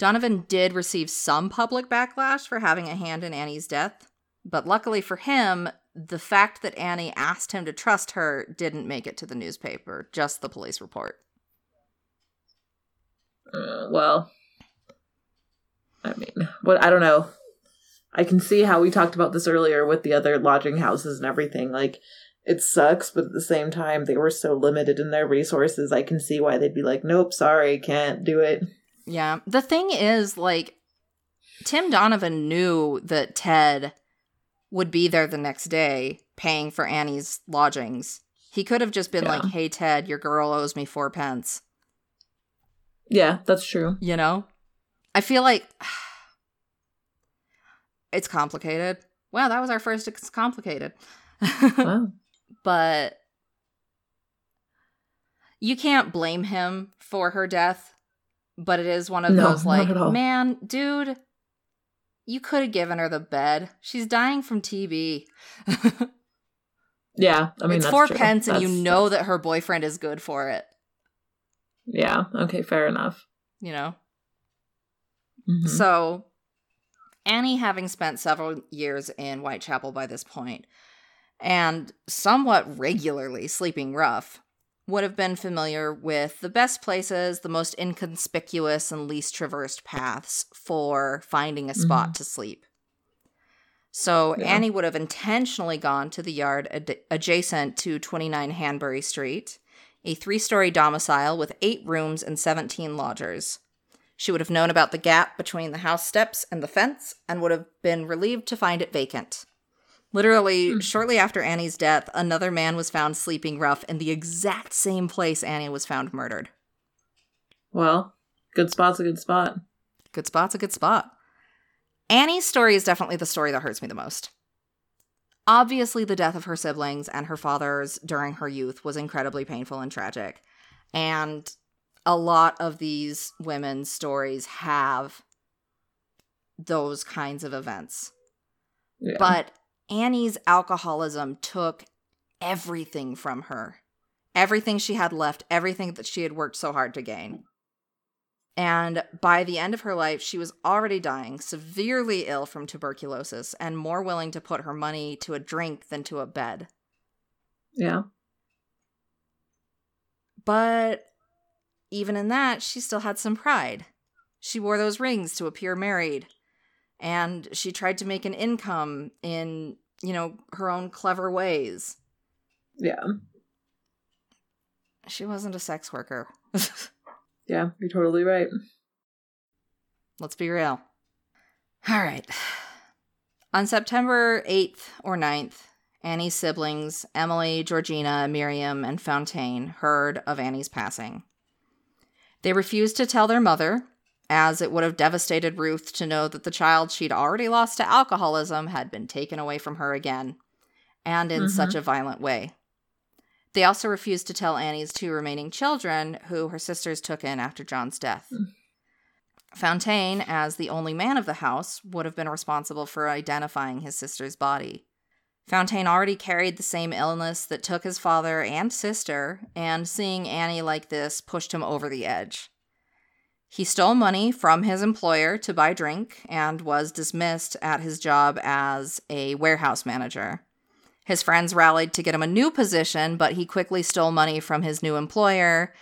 Donovan did receive some public backlash for having a hand in Annie's death, but luckily for him, the fact that Annie asked him to trust her didn't make it to the newspaper, just the police report. Uh, well, I mean, what I don't know. I can see how we talked about this earlier with the other lodging houses and everything. Like, it sucks, but at the same time, they were so limited in their resources. I can see why they'd be like, "Nope, sorry, can't do it." Yeah. The thing is, like, Tim Donovan knew that Ted would be there the next day paying for Annie's lodgings. He could have just been Yeah. like, hey, Ted, your girl owes me four pence. Yeah, that's true. You know? I feel like it's complicated. Well, that was our first It's complicated. Wow. but you can't blame him for her death. But it is one of No, those like, man, dude, you could have given her the bed. She's dying from TB. Yeah, I mean, it's that's four true. pence, and you know that her boyfriend is good for it. Yeah. Okay. Fair enough. You know. Mhm. So, Annie, having spent several years in Whitechapel by this point, and somewhat regularly sleeping rough, would have been familiar with the best places, the most inconspicuous and least traversed paths for finding a spot mm-hmm. to sleep. So, Yeah. Annie would have intentionally gone to the yard ad- adjacent to 29 Hanbury Street, a three story domicile with eight rooms and 17 lodgers. She would have known about the gap between the house steps and the fence and would have been relieved to find it vacant. Literally, hmm. shortly after Annie's death, another man was found sleeping rough in the exact same place Annie was found murdered. Well, good spot's a good spot. Good spot's a good spot. Annie's story is definitely the story that hurts me the most. Obviously, the death of her siblings and her father's during her youth was incredibly painful and tragic. And a lot of these women's stories have those kinds of events. Yeah. But Annie's alcoholism took everything from her. Everything she had left, everything that she had worked so hard to gain. And by the end of her life, she was already dying, severely ill from tuberculosis, and more willing to put her money to a drink than to a bed. yeah. But even in that, she still had some pride. She wore those rings to appear married, and she tried to make an income in, you know, her own clever ways. Yeah. She wasn't a sex worker. Yeah. You're totally right. Let's be real. All right. On September 8th or 9th, Annie's siblings, Emily, Georgina, Miriam, and Fontaine, heard of Annie's passing. They refused to tell their mother, as it would have devastated Ruth to know that the child she'd already lost to alcoholism had been taken away from her again, and in Mhm. such a violent way. They also refused to tell Annie's two remaining children, who her sisters took in after John's death. Fontaine, as the only man of the house, would have been responsible for identifying his sister's body. Fontaine already carried the same illness that took his father and sister, and seeing Annie like this pushed him over the edge. He stole money from his employer to buy drink and was dismissed at his job as a warehouse manager. His friends rallied to get him a new position, but he quickly stole money from his new employer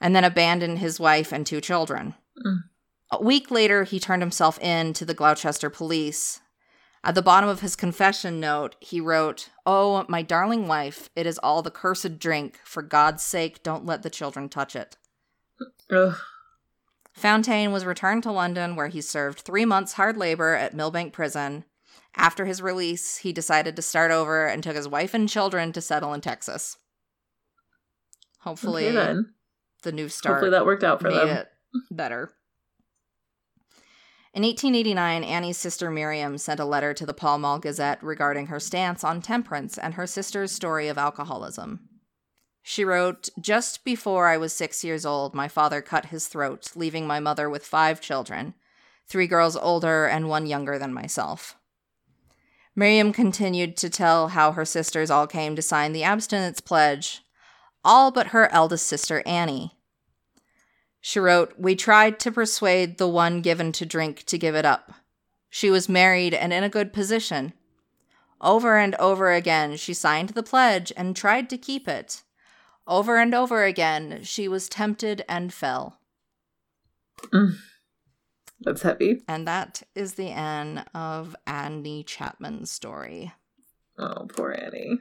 and then abandoned his wife and two children. Mm. A week later, he turned himself in to the Gloucester police. At the bottom of his confession note, he wrote, Oh, my darling wife, it is all the cursed drink. For God's sake, don't let the children touch it. Ugh. Fontaine was returned to London, where he served three months hard labor at Millbank Prison. After his release, he decided to start over and took his wife and children to settle in Texas. Hopefully, Okay, the new start Hopefully that worked out for them. better. In 1889, Annie's sister Miriam sent a letter to the Pall Mall Gazette regarding her stance on temperance and her sister's story of alcoholism. She wrote, Just before I was six years old, my father cut his throat, leaving my mother with five children three girls older and one younger than myself. Miriam continued to tell how her sisters all came to sign the abstinence pledge, all but her eldest sister, Annie. She wrote, We tried to persuade the one given to drink to give it up. She was married and in a good position. Over and over again, she signed the pledge and tried to keep it. Over and over again, she was tempted and fell. That's heavy. And that is the end of Annie Chapman's story. Oh, poor Annie.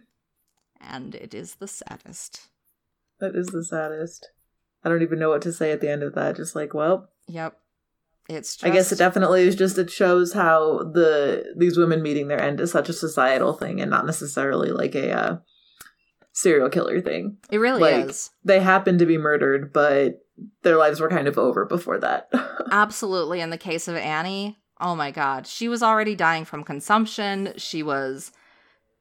And it is the saddest. That is the saddest. I don't even know what to say at the end of that. Just like, well, Yep. It's just I guess it definitely is just it shows how the these women meeting their end is such a societal thing and not necessarily like a uh, serial killer thing. it really like- is. They happened to be murdered, but their lives were kind of over before that. Absolutely. In the case of Annie, oh my God, she was already dying from consumption. She was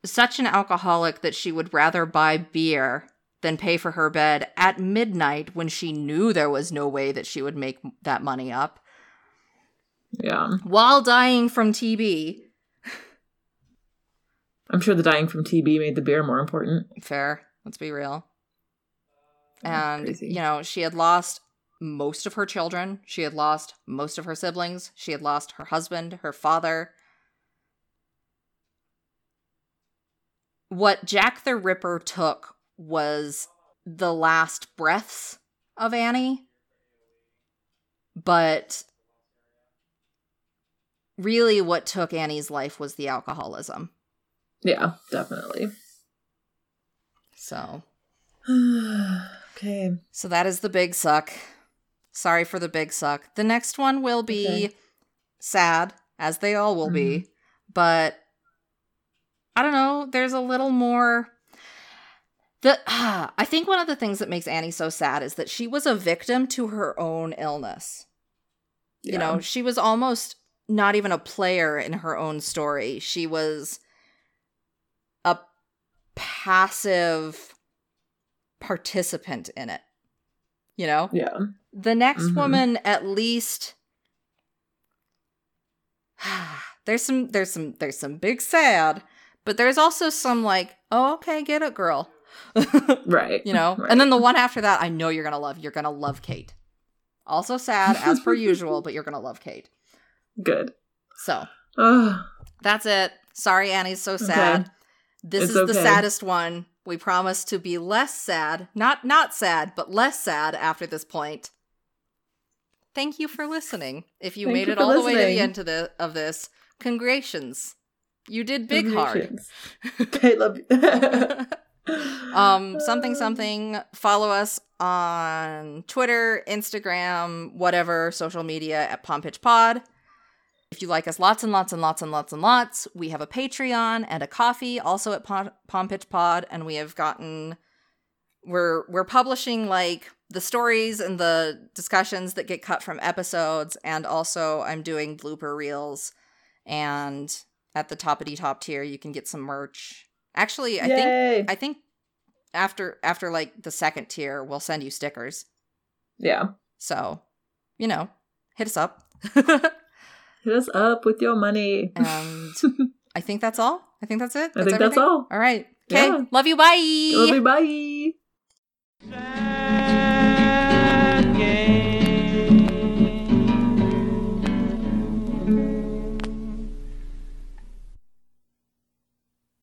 such an alcoholic that she would rather buy beer than pay for her bed at midnight when she knew there was no way that she would make that money up yeah, while dying from TB. I'm sure the dying from TB made the beer more important. Fair. Let's be real. And, you know, she had lost most of her children. She had lost most of her siblings. She had lost her husband, her father. What Jack the Ripper took was the last breaths of Annie. But really, what took Annie's life was the alcoholism. Yeah, definitely. So. okay. So that is the big suck. Sorry for the big suck. The next one will be Okay. sad, as they all will be, mm-hmm. but I don't know, there's a little more the I think one of the things that makes Annie so sad is that she was a victim to her own illness. You know, she was almost not even a player in her own story. She was a passive participant in it. You know? Yeah. The next Mhm. woman at least there's some there's some there's some big sad, but there's also some like, oh okay, get it, girl. Right. you know? Right. And then the one after that, I know you're gonna love. You're gonna love Kate. Also sad, as per usual, but you're gonna love Kate. Good. So Oh, that's it. Sorry, Annie's so sad. This It's is the saddest one. We promise to be less sad. Not not sad, but less sad after this point. Thank you for listening. If you Thank made you it all the way to the end of, the, of this, congratulations. You did big hard. Okay, you. um something something follow us on twitter instagram whatever social media at pompitch pod if you like us lots and lots and lots and lots and lots we have a patreon and a Ko-fi also at Pom- Pitch pod and we have gotten we're we're publishing like the stories and the discussions that get cut from episodes and also i'm doing blooper reels and at the toppity top tier you can get some merch actually i think I think after after like the second tier, we'll send you stickers. yeah. So, you know, hit us up. Hit us up with your money. And I think that's all. I think that's it. That's I think everything. that's all. All right. Okay. Yeah. Love you. Bye. Love you. Bye.